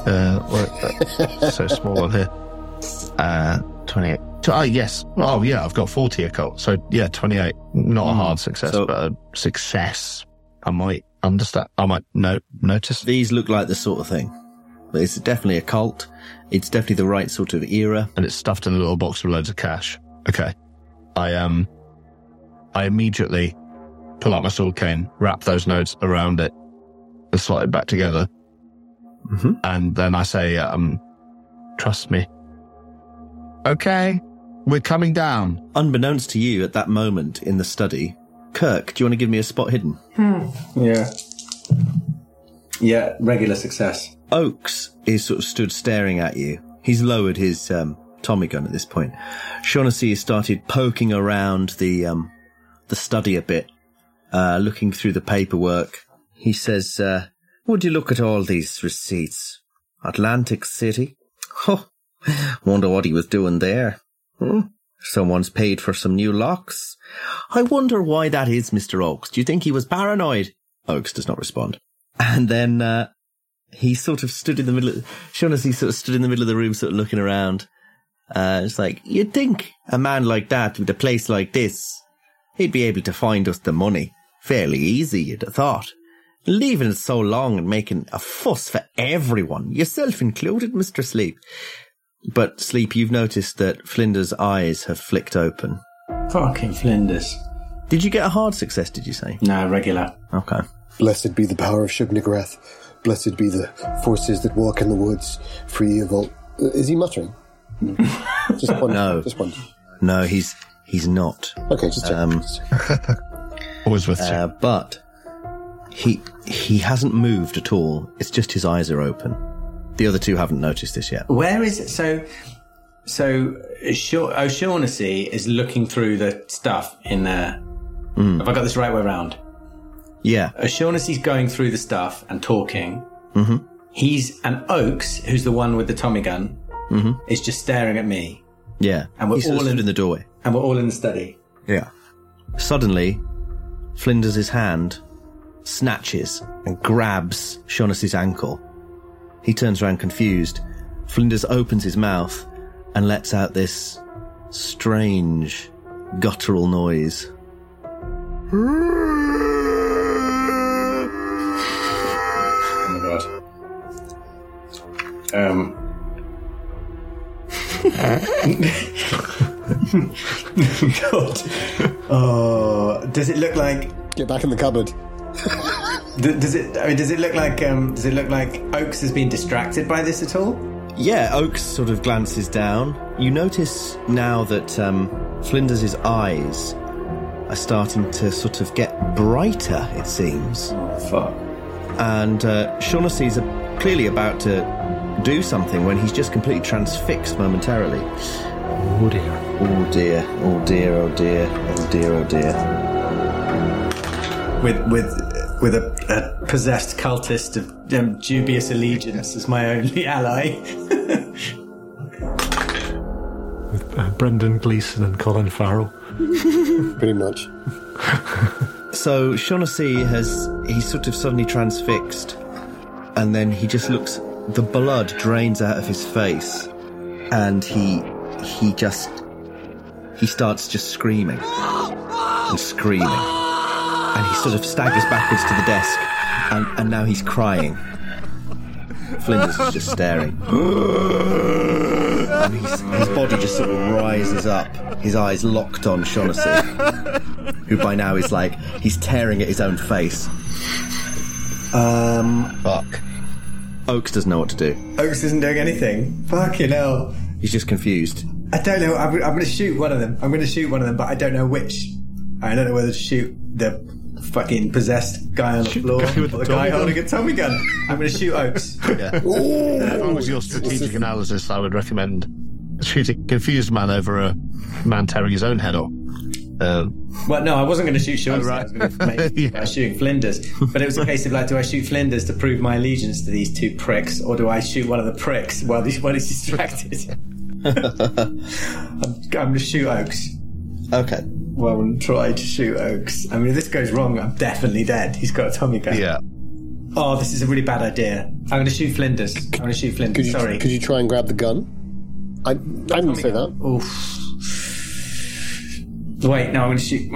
uh, uh, so small on here. Uh, 28. Oh, yes. Oh, yeah, I've got 40 occult. So, yeah, 28. Not a hard success, So- but a success. I might understand. I might no, notice. These look like the sort of thing. But It's definitely a cult. It's definitely the right sort of era. and it's stuffed in a little box with loads of cash. Okay. I um I immediately pull out my sword cane, wrap those notes around it, and slot it back together. Mhm. And then I say, um, trust me. Okay. We're coming down. Unbeknownst to you at that moment in the study, Kirk, do you want to give me a spot hidden? Hmm. Yeah. Yeah, regular success. Oakes is sort of stood staring at you. He's lowered his um, Tommy gun at this point. Shaughnessy has started poking around the um, the study a bit, uh, looking through the paperwork. He says, uh, "Would you look at all these receipts? Atlantic City. Huh. Wonder what he was doing there. Hmm? Someone's paid for some new locks. I wonder why that is, Mister Oakes. Do you think he was paranoid?" Oakes does not respond. And then uh, he sort of stood in the middle of, Shaughnessy sort of stood in the middle of the room, sort of looking around. Uh, it's like, you'd think a man like that with a place like this, he'd be able to find us the money. Fairly easy, you'd have thought. Leaving it so long and making a fuss for everyone, yourself included, Mr. Sleep. But, Sleep, you've noticed that Flinders' eyes have flicked open. Fucking Flinders. Did you get a hard success, did you say? No, regular. Okay. Blessed be the power of Shub-Niggurath. Blessed be the forces that walk in the woods, free of all. Is he muttering? just one. No. Just one. No, he's, he's not. Okay, just check. Um. Always with Uh, but he he hasn't moved at all. It's just his eyes are open. The other two haven't noticed this yet. Where is it? So, so Shaw- O'Shaughnessy is looking through the stuff in there. Have I got this right way around? Yeah. O'Shaughnessy's going through the stuff and talking. Mm-hmm. He's and Oakes, who's the one with the Tommy gun, Mhm. is just staring at me, Yeah. And we're he sort of all in- in the doorway. and we're all in the study. Yeah. Suddenly, Flinders' hand snatches and grabs Shaughnessy's ankle. He turns around confused. Flinders opens his mouth and lets out this strange, guttural noise. Um. God. Oh, does it look like? Get back in the cupboard. D- Does it? I mean, does it look like? Um, does it look like Oaks has been distracted by this at all? Yeah, Oaks sort of glances down. You notice now that um, Flinders' eyes are starting to sort of get brighter, it seems. Fuck. And uh, Shaughnessy's clearly about to do something when he's just completely transfixed momentarily. Oh dear. Oh dear, oh dear, oh dear, oh dear, oh dear. With with with a, a possessed cultist of um, dubious allegiance as my only ally. With uh, Brendan Gleeson and Colin Farrell. Pretty much. So Shaughnessy has he's sort of suddenly transfixed, and then he just looks. The blood drains out of his face, and he he just he starts just screaming and screaming, and he sort of staggers backwards to the desk, and and now he's crying. Flinders is just staring. And he's, his body just sort of rises up, his eyes locked on Shaughnessy, who by now is like, he's tearing at his own face. Um, fuck. Oaks doesn't know what to do. Oaks isn't doing anything. Fucking hell. He's just confused. I don't know. I'm, I'm going to shoot one of them. I'm going to shoot one of them, but I don't know which. I don't know whether to shoot the fucking possessed guy on the floor guy or with the, the guy Tommy holding a Tommy gun. I'm going to shoot Oaks. Yeah. If I was your strategic analysis, I would recommend shooting a confused man over a man tearing his own head off. Um, Well, no, I wasn't going to shoot Sean. Oh, right. I was going to make by shooting Flinders. But it was a case of like, do I shoot Flinders to prove my allegiance to these two pricks, or do I shoot one of the pricks while, he's- one is distracted? I'm, I'm going to shoot Oaks. Okay. Well, I'm try to shoot Oaks. I mean, if this goes wrong, I'm definitely dead. He's got a Tommy gun. yeah. Oh, this is a really bad idea. I'm going to shoot Flinders. I'm going to shoot Could Flinders. you, Sorry. could you try and grab the gun? I, I didn't say that. Oof. Wait, no, I'm going to shoot.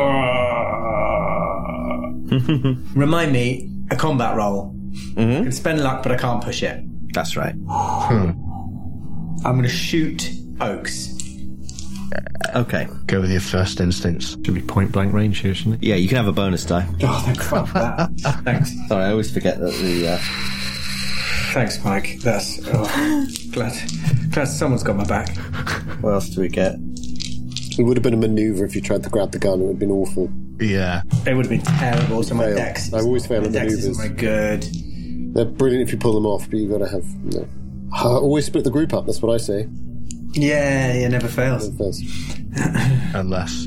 Remind me a combat roll. I can spend luck, but I can't push it. That's right. Hmm. I'm going to shoot Oaks. Uh, okay. Go with your first instincts. Should be point blank range here, shouldn't it? Yeah, you can have a bonus die. Oh, thank fuck for that. Thanks. Sorry, I always forget that the. Uh... Thanks, Mike. That's oh, glad. Glad someone's got my back. What else do we get? It would have been a maneuver if you tried to grab the gun. It would have been awful. Yeah. It would have been terrible. So my Fail. dex. I always fail my at dex isn't maneuvers. very good. They're brilliant if you pull them off, but you've got to have. You know, uh, always split the group up. That's what I say. Yeah, yeah, never fails. First. Unless.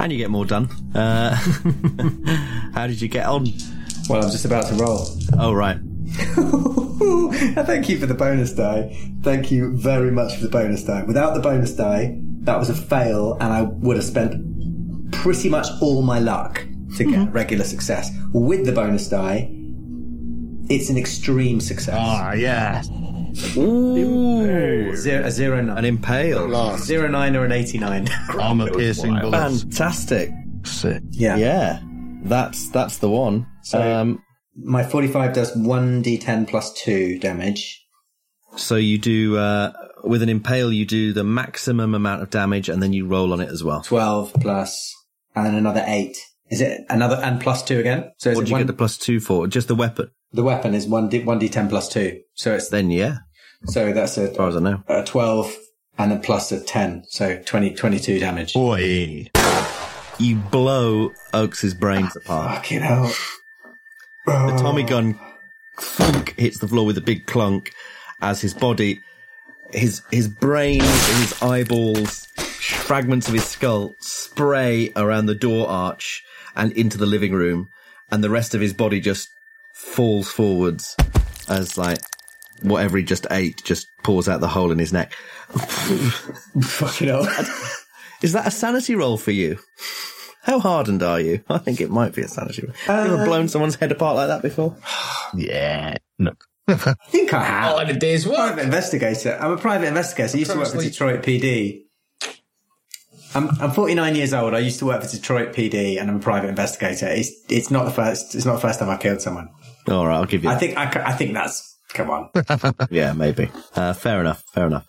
And you get more done. Uh, how did you get on? Well, I'm just about to roll. Oh, right. Thank you for the bonus die. Thank you very much for the bonus die. Without the bonus die, that was a fail, and I would have spent pretty much all my luck to get regular success. With the bonus die, it's an extreme success. Ah, yeah. Ooh. Zero, a zero nine. An impale. Last. Zero nine or an eighty nine. Armor piercing bullets. Fantastic. Sick. yeah. Yeah. That's that's the one. So- um, My forty five does one d ten plus two damage. so you do uh, with an impale, you do the maximum amount of damage, and then you roll on it as well. Twelve plus and then another eight. Is it another and plus two again? So is What do you one, get the plus two for? Just the weapon. the weapon is one d one d ten plus two. So it's Then yeah, so that's a as far as I know. a 12 and a plus of 10. So 20, 22 damage. Boy. You blow Oaks's brains apart. Fucking hell. The Tommy gun thunk hits the floor with a big clunk as his body, his his brains his eyeballs, fragments of his skull spray around the door arch and into the living room, and the rest of his body just falls forwards as like whatever he just ate just pours out the hole in his neck. Fucking hell. Is that a sanity roll for you? How hardened are you? I think it might be a sanity roll. Have you ever uh, blown someone's head apart like that before? Yeah. No. I think I have. All in a day's work. Private investigator. I'm a private investigator. I used to work for Detroit PD. I'm, I'm 49 years old. I used to work for Detroit PD and I'm a private investigator. It's, it's not the first, it's not the first time I killed someone. All right, I'll give you. I think, I, I think that's Come on. yeah, maybe. Uh, fair enough. Fair enough.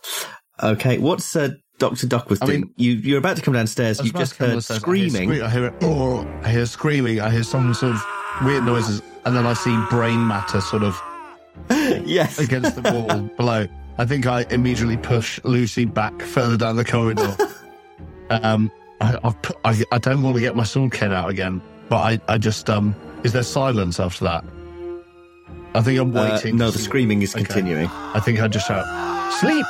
Okay, what's uh, Doctor Duckworth I doing? mean- you you're about to come downstairs. You've just heard upstairs, screaming. I hear, scre- I hear it. Oh, I hear screaming. I hear some sort of weird noises, and then I see brain matter sort of yes against the wall below. I think I immediately push Lucy back further down the corridor. um, I, I've put, I, I don't want to get my sword cane out again, but I, I just um, is there silence after that? I think I'm Uh, waiting. no, the screaming is Okay. continuing. I think I just shout, "Sleep,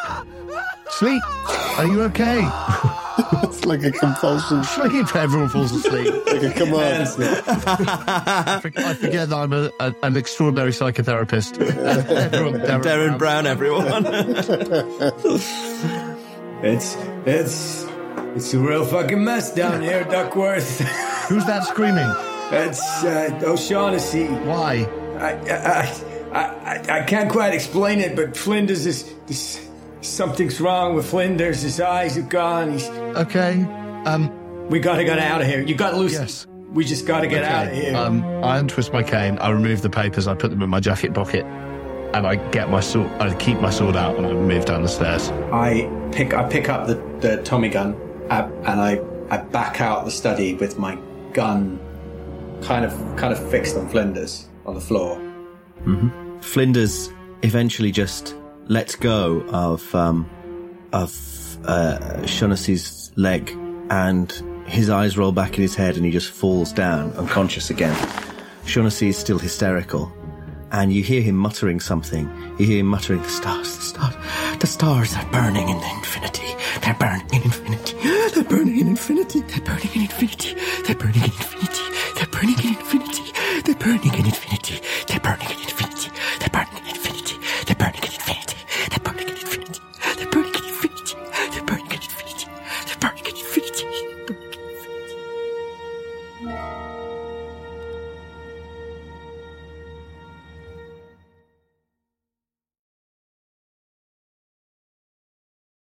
sleep. Are you okay?" it's like a compulsion. Sleep. Everyone falls asleep. like a command. I forget I forget that I'm a, a, an extraordinary psychotherapist. Everyone, Derren, Derren Brown, everyone. It's it's it's a real fucking mess down here, Duckworth. Who's that screaming? It's uh, O'Shaughnessy. Why? I I, I I I can't quite explain it, but Flinders is, is something's wrong with Flinders. His eyes are gone. He's okay. Um, we gotta get out of here. You got Lucy. Yes. We just gotta get out of here. Um, I untwist my cane. I remove the papers. I put them in my jacket pocket, and I get my sword. I keep my sword out, and I move down the stairs. I pick I pick up the, the Tommy gun uh, and I, I back out the study with my gun kind of kind of fixed on Flinders on the floor. hmm Flinders eventually just lets go of um, of uh, Shaughnessy's leg, and his eyes roll back in his head, and he just falls down unconscious again. Shaughnessy is still hysterical, and you hear him muttering something. You hear him muttering, "The stars, the stars, the stars are burning in infinity. They're burning in infinity. They're burning in infinity. They're burning in infinity. They're burning in infinity. They're burning in infinity. They're burning in infinity."